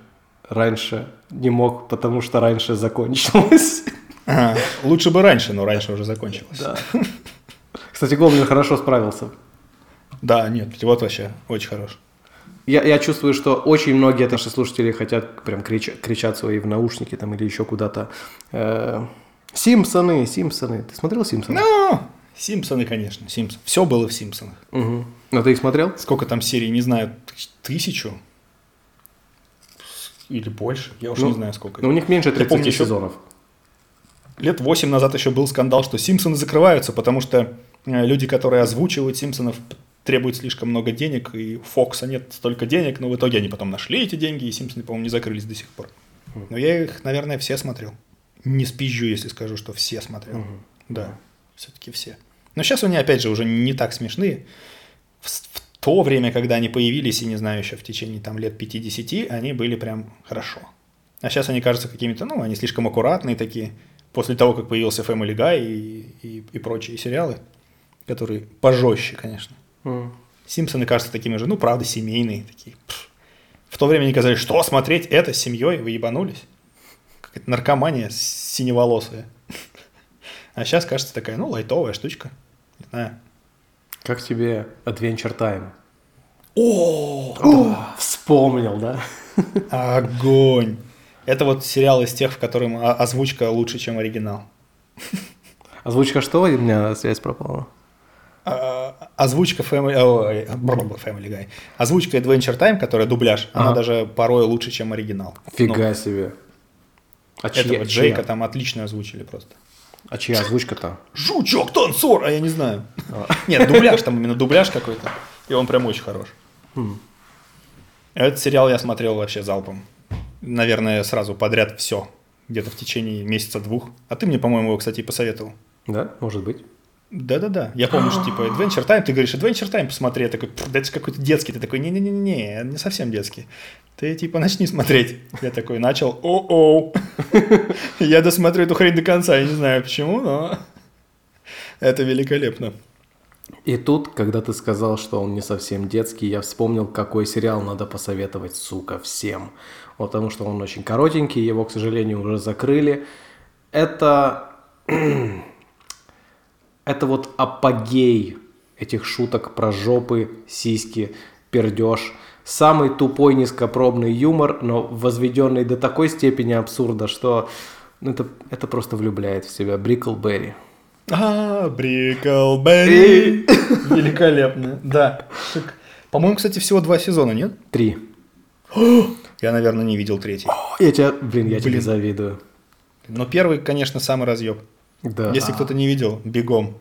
Раньше не мог, потому что раньше закончилось.
Лучше бы раньше, но раньше уже закончилось.
Да. Кстати, Гоблин хорошо справился.
Да, нет, вот вообще очень хорош.
Я, я чувствую, что очень многие наши слушатели хотят прям кричать, кричат свои в наушники там или еще куда-то. Э, Симпсоны, Симпсоны. Ты смотрел Симпсоны?
Ну, Симпсоны, конечно, Симпсоны. Все было в Симпсонах.
Угу. Ну ты их смотрел?
Сколько там серий, не знаю, тысячу? Или больше, я уж
Ну,
не знаю сколько.
Ну, у них меньше
Я
30
помню еще-
сезонов.
Лет 8 назад еще был скандал, что Симпсоны закрываются, потому что э, люди, которые озвучивают Симпсонов, требуют слишком много денег, и у Фокса нет столько денег, но в итоге они потом нашли эти деньги, и Симпсоны, по-моему, не закрылись до сих пор. Но я их, наверное, все смотрел. Не спизжу, если скажу, что все смотрел. Да, все-таки все. Но сейчас они, опять же, уже не так смешные. В, в то время, когда они появились, и не знаю, еще в течение там лет 50, они были прям хорошо. А сейчас они кажутся какими-то, ну, они слишком аккуратные такие. После того, как появился Family Guy и, и, и прочие сериалы, которые пожестче, конечно. Симпсоны кажутся такими же, ну, правда, семейные такие. Пф. В то время они казались, что смотреть это с семьей, вы ебанулись? Какая-то наркомания синеволосая. А сейчас кажется такая, ну, лайтовая штучка. Не знаю.
Как тебе Adventure Time?
О,
Вспомнил, да?
огонь! Это вот сериал из тех, в котором озвучка лучше, чем оригинал.
Озвучка что? У меня связь пропала.
А, Озвучка Family, бр-бр-бр, Family Guy. Озвучка Adventure Time, которая дубляж, она даже порой лучше, чем оригинал.
Фига
Ну,
себе. А
Этого
чья-
Джейка
чья?
там отлично озвучили просто.
А чья озвучка-то?
Жучок, танцор, а я не знаю. Нет, дубляж там именно дубляж какой-то. И он прям очень хорош. Этот сериал я смотрел вообще залпом. Наверное, сразу подряд все. Где-то в течение месяца-двух. А ты мне, по-моему, его, кстати, и посоветовал.
Да, может быть.
Да-да-да. Я помню, что типа Adventure Time, ты говоришь, Adventure Time посмотри. Я такой, «Пф, да это же какой-то детский. Ты такой, не-не-не-не, не совсем детский. Ты типа начни смотреть. Я такой начал, о-оу. Я досмотрю эту хрень до конца, я не знаю почему, но это великолепно.
И тут, когда ты сказал, что он не совсем детский, я вспомнил, какой сериал надо посоветовать, сука, всем. Потому что он очень коротенький, его, к сожалению, уже закрыли. Это... Это вот апогей этих шуток про жопы, сиськи, пердеж. Самый тупой низкопробный юмор, но возведенный до такой степени абсурда, что ну, это, это просто влюбляет в себя. Бриклберри.
А, Бриклберри. Великолепно, да. По-моему, кстати, всего два сезона, нет?
Три.
Я, наверное, не видел третий.
Я тебя, блин, я тебе
Блин.
завидую.
Но первый, конечно, самый разъеб.
Да.
Если кто-то не видел, бегом.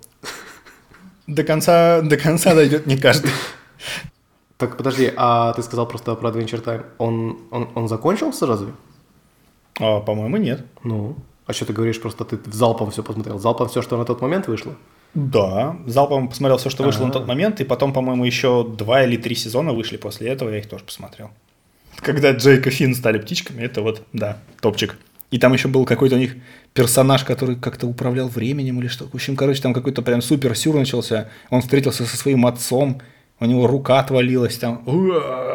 До конца, до конца дойдет не каждый.
Так, подожди, а ты сказал просто про Adventure Time. Он, он, он закончился разве?
А, по-моему, нет.
Ну. А что ты говоришь, просто ты залпом все посмотрел? Залпом все, что на тот момент вышло?
Да, залпом посмотрел все, что вышло на тот
А.
момент, и потом, по-моему, еще два или три сезона вышли после этого, я их тоже посмотрел. Когда Джейк и Финн стали птичками, это вот, да, топчик. И там еще был какой-то у них персонаж, который как-то управлял временем или что. В общем, короче, там какой-то прям супер сюр начался. Он встретился со своим отцом, у него рука отвалилась, там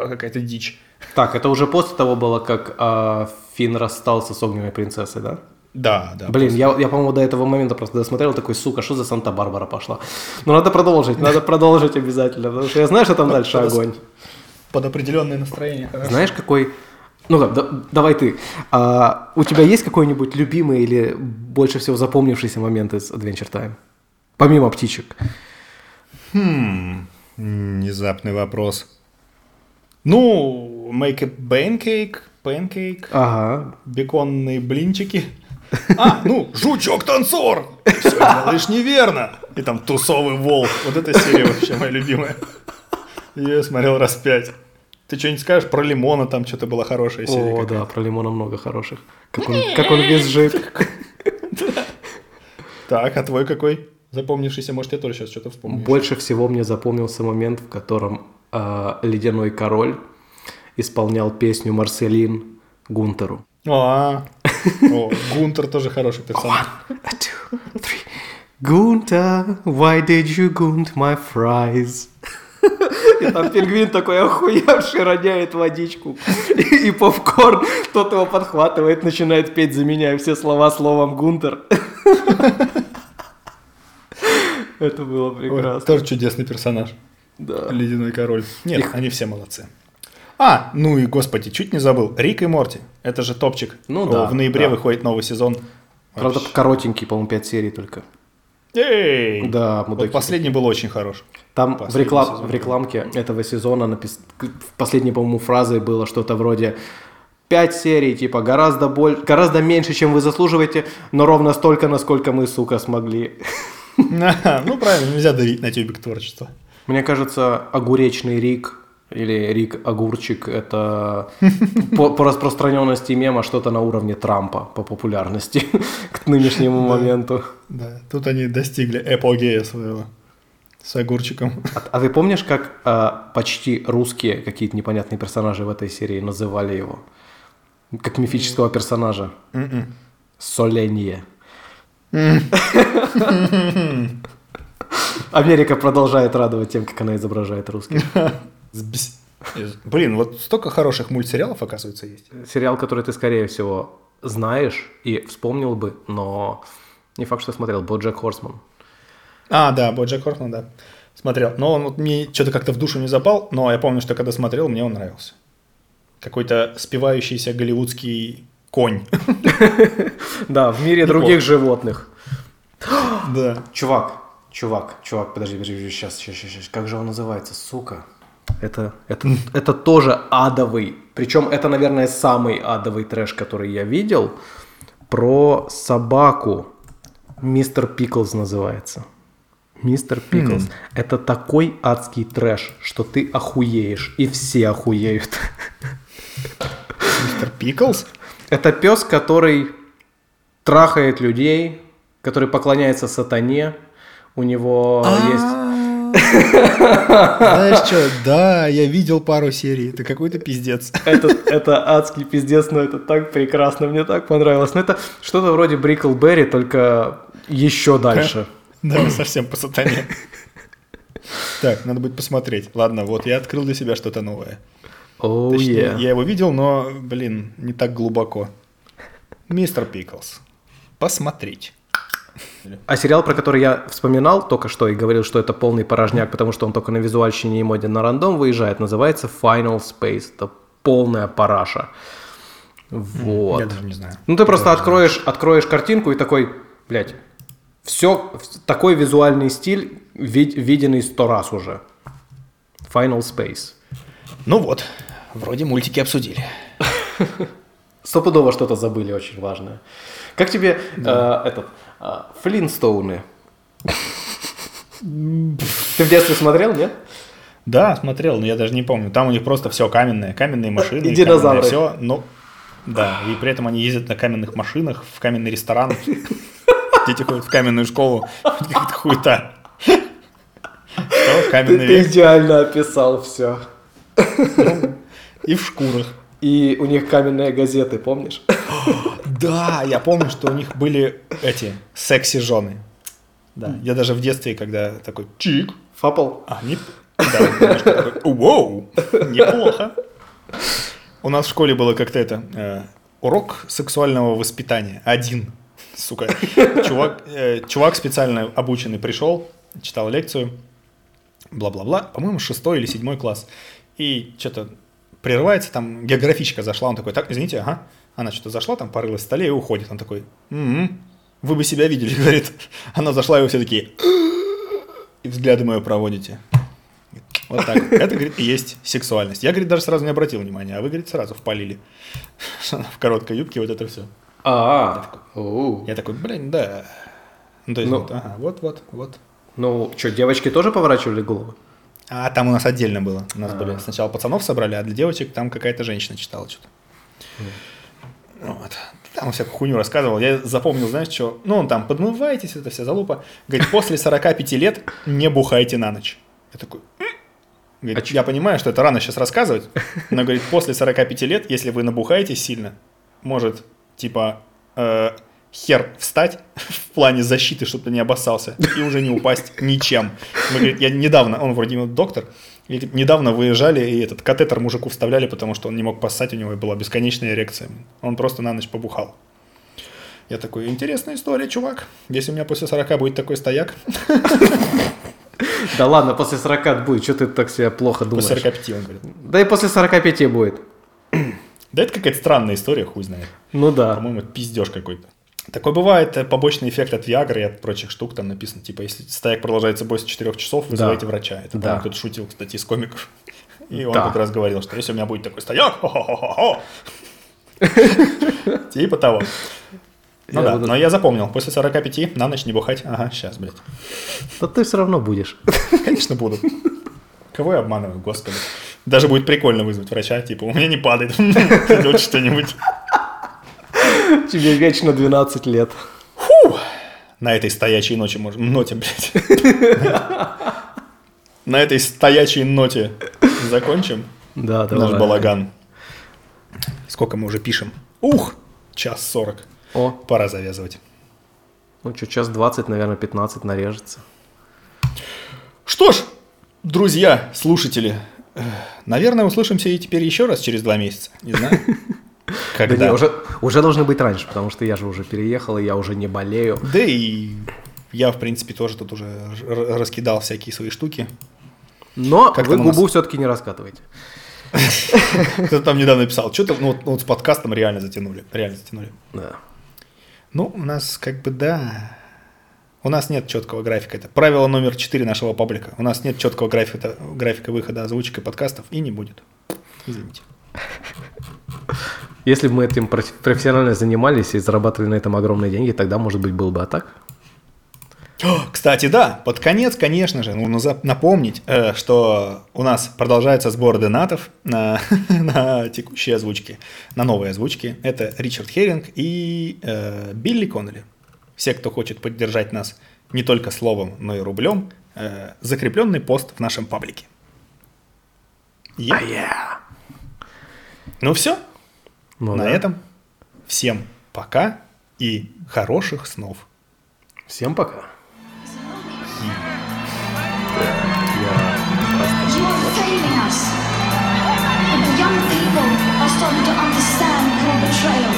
какая-то дичь.
Так, это уже после того было, как а, Финн расстался с огненной принцессой, да?
Да, да.
Блин, я, я, по-моему, до этого момента просто досмотрел, такой, сука, что за Санта-Барбара пошла? Ну, надо продолжить, надо продолжить обязательно, потому что я знаю, что там дальше огонь.
Под определенное настроение. хорошо.
Знаешь, какой... Ну да- давай ты. А, у тебя есть какой-нибудь любимый или больше всего запомнившийся момент из Adventure Time? Помимо птичек.
Хм, внезапный вопрос. Ну, make a pancake, pancake,
Ага.
беконные блинчики. А, ну, жучок-танцор! Все делаешь неверно. И там тусовый волк. Вот эта серия вообще моя любимая. Я смотрел раз пять. Ты что-нибудь скажешь про лимона? Там что-то была хорошая серия.
О,
какая-то.
да, про лимона много хороших. Как он, как он визжит.
Так, а твой какой? Запомнившийся, может, я тоже сейчас что-то вспомню.
Больше всего мне запомнился момент, в котором а, Ледяной Король исполнял песню «Марселин» Гунтеру.
А, о, Гунтер тоже хороший персонаж.
A two, three. Гунта, why did you gunt my fries? И там пингвин такой охуевший роняет водичку. И, и попкорн, тот его подхватывает, начинает петь, заменяя все слова словом Гунтер. Это было
Ой,
прекрасно.
тоже чудесный персонаж.
Да.
Ледяной король. Нет, они все молодцы. А, ну и, господи, чуть не забыл. Рик и Морти. Это же топчик.
Ну
О,
да,
В ноябре
да.
выходит новый сезон.
Правда,
Вообще.
коротенький, по-моему, 5 серий только.
Эй!
Да,
Вот
мудаки.
последний был очень хорош.
Там в, реклам-
сезон.
в рекламке этого сезона напис... последней, по-моему, фразой было что-то вроде «Пять серий, типа, гораздо, боль... гораздо меньше, чем вы заслуживаете, но ровно столько, насколько мы, сука, смогли».
Ну, правильно, нельзя давить на тюбик творчества.
Мне кажется, огуречный Рик или Рик Огурчик – это по, по распространенности мема что-то на уровне Трампа по популярности к нынешнему моменту.
Да, тут они достигли эпогея своего с огурчиком.
А, а ты помнишь, как а, почти русские какие-то непонятные персонажи в этой серии называли его? Как мифического персонажа.
М-м.
Соленье. Америка продолжает радовать тем, как она изображает русских.
Из- Блин, вот столько хороших мультсериалов, оказывается, есть.
Сериал, который ты, скорее всего, знаешь и вспомнил бы, но не факт, что смотрел. Боджек Хорсман.
А, да, Боджек Хортман, да. Смотрел. Но он вот мне что-то как-то в душу не запал, но я помню, что когда смотрел, мне он нравился. Какой-то спивающийся голливудский конь.
Да, в мире других животных.
Да.
Чувак, чувак, чувак, подожди, подожди, сейчас, сейчас, сейчас, как же он называется, сука? Это, это, это тоже адовый, причем это, наверное, самый адовый трэш, который я видел, про собаку Мистер Пиклз называется. Мистер Пиклз. Это такой адский трэш, что ты охуеешь. И все охуеют.
Мистер Пиклз?
Это пес, который трахает людей, который поклоняется сатане. У него есть...
Знаешь что, да, я видел пару серий, это какой-то пиздец.
Это, это адский пиздец, но это так прекрасно, мне так понравилось. Но это что-то вроде Бриклберри, только еще дальше.
Да, совсем по сатане. Так, надо будет посмотреть. Ладно, вот я открыл для себя что-то новое.
Oh,
Точнее,
yeah.
я его видел, но, блин, не так глубоко. Мистер Пиклз. Посмотреть.
А сериал, про который я вспоминал только что и говорил, что это полный порожняк, потому что он только на визуальщине и моде на рандом выезжает, называется Final Space. Это полная параша. Вот.
Я даже не знаю.
Ну, ты просто откроешь, откроешь картинку и такой, блядь, все, такой визуальный стиль вид- виденный сто раз уже. Final Space.
Ну вот, вроде мультики обсудили.
Стопудово что-то забыли очень важное. Как тебе э, этот Флинстоуны? Ты в детстве смотрел, нет?
Да, смотрел, но я даже не помню. Там у них просто все каменное, каменные машины.
И динозавры.
Все, но да, и при этом они ездят на каменных машинах в каменный ресторан. Дети ходят в каменную школу. Какая-то хуета. Каменный
Ты
век.
идеально описал все.
И в шкурах.
И у них каменные газеты, помнишь?
Да, я помню, что у них были эти секси-жены. Да, я даже в детстве, когда такой чик,
Фапл?
а. Да, такой, неплохо. У нас в школе было как-то это... э, урок сексуального воспитания. Один. Сука. Чувак, э, чувак специально обученный пришел, читал лекцию, бла-бла-бла. По-моему, шестой или седьмой класс. И что-то прерывается, там географичка зашла, он такой, так, извините, ага. Она что-то зашла, там порылась в столе и уходит. Он такой, «М-м, вы бы себя видели, говорит. Она зашла, и вы все такие, и взгляды мое проводите. Вот так. Это, говорит, и есть сексуальность. Я, говорит, даже сразу не обратил внимания, а вы, говорит, сразу впалили. В короткой юбке вот это все.
А.
Я такой, блин, да. Ну, то есть,
Ну.
вот, ага, вот, вот, вот.
Ну, что, девочки тоже поворачивали голову?
А там у нас отдельно было. У нас были сначала пацанов собрали, а для девочек там какая-то женщина читала что-то. Вот. Там всякую хуйню рассказывал. Я запомнил, знаешь, что? Ну, он там, подмывайтесь, это вся залупа. Говорит, после 45 лет не бухайте на ночь. Я такой? Говорит, я понимаю, что это рано сейчас рассказывать, но, говорит, после 45 лет, если вы набухаетесь сильно, может, типа, э, хер встать в плане защиты, чтобы ты не обоссался, и уже не упасть ничем. Мы, говорит, я недавно, он вроде доктор, и, говорит, недавно выезжали, и этот катетер мужику вставляли, потому что он не мог поссать, у него была бесконечная эрекция. Он просто на ночь побухал. Я такой, интересная история, чувак. Если у меня после 40 будет такой стояк,
Да ладно, после 40 будет, что ты так себя плохо думаешь?
после 45, он говорит.
Да и после 45 будет.
Да это какая-то странная история, хуй знает.
Ну да.
По-моему, это пиздеж какой-то. Такой бывает э, побочный эффект от Виагры и от прочих штук. Там написано, типа, если стояк продолжается больше 4 часов, вызывайте врача. Это,
Да.
кто-то шутил, кстати, из комиков. И он
Да.
как раз говорил, что если у меня будет такой стояк. Типа того. Ну
Я
да,
буду-
но я запомнил. После 45 на ночь не бухать. Ага, сейчас, блядь.
Да ты все равно будешь.
Конечно, буду. Кого я обманываю, господи. Даже будет прикольно вызвать врача, типа, у меня не падает. Идет что-нибудь.
Тебе вечно 12 лет.
На этой стоячей ночи, может, ноте, блядь. На этой стоячей ноте закончим
Да,
наш
давай.
балаган. Сколько мы уже пишем? Ух, час сорок.
О,
Пора завязывать.
ну что, час 20, наверное, 15 нарежется.
Что ж, друзья, слушатели, э, наверное, услышимся и теперь еще раз через два месяца. Не знаю.
Да
Когда?
не, уже, уже должны быть раньше, потому что я же уже переехал, и я уже не болею.
Да и я, в принципе, тоже тут уже раскидал всякие свои штуки.
Но
Как
вы
там у нас?
губу все-таки не раскатывайте.
Кто-то там недавно писал, что-то ну, ну, вот с подкастом реально затянули. Реально затянули.
Да.
Ну, у нас как бы да. У нас нет четкого графика. Это правило номер 4 нашего паблика. У нас нет четкого графика, графика выхода озвучек и подкастов и не будет. Извините.
Если бы мы этим проф- профессионально занимались и зарабатывали на этом огромные деньги, тогда, может быть, был бы а так.
Кстати, да, под конец, конечно же, нужно напомнить, э, что у нас продолжается сбор донатов на, на текущие озвучки, на новые озвучки. Это Ричард Херинг и э, Билли Коннелли. Все, кто хочет поддержать нас не только словом, но и рублем, э, закрепленный пост в нашем паблике.
Yeah. А yeah.
Ну все. Ну, На да. этом всем пока и хороших снов.
Всем пока.
You
are failing
us. But the young people are starting to understand your betrayal.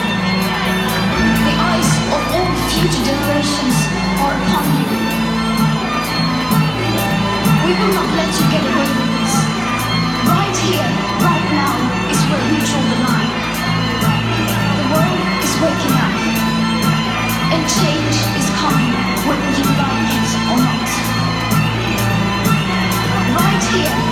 The eyes of all future generations are upon you. We will not let you get away with this. Right here, right now, is where we draw the line. waking up. And change is coming whether you like it or not. Right here.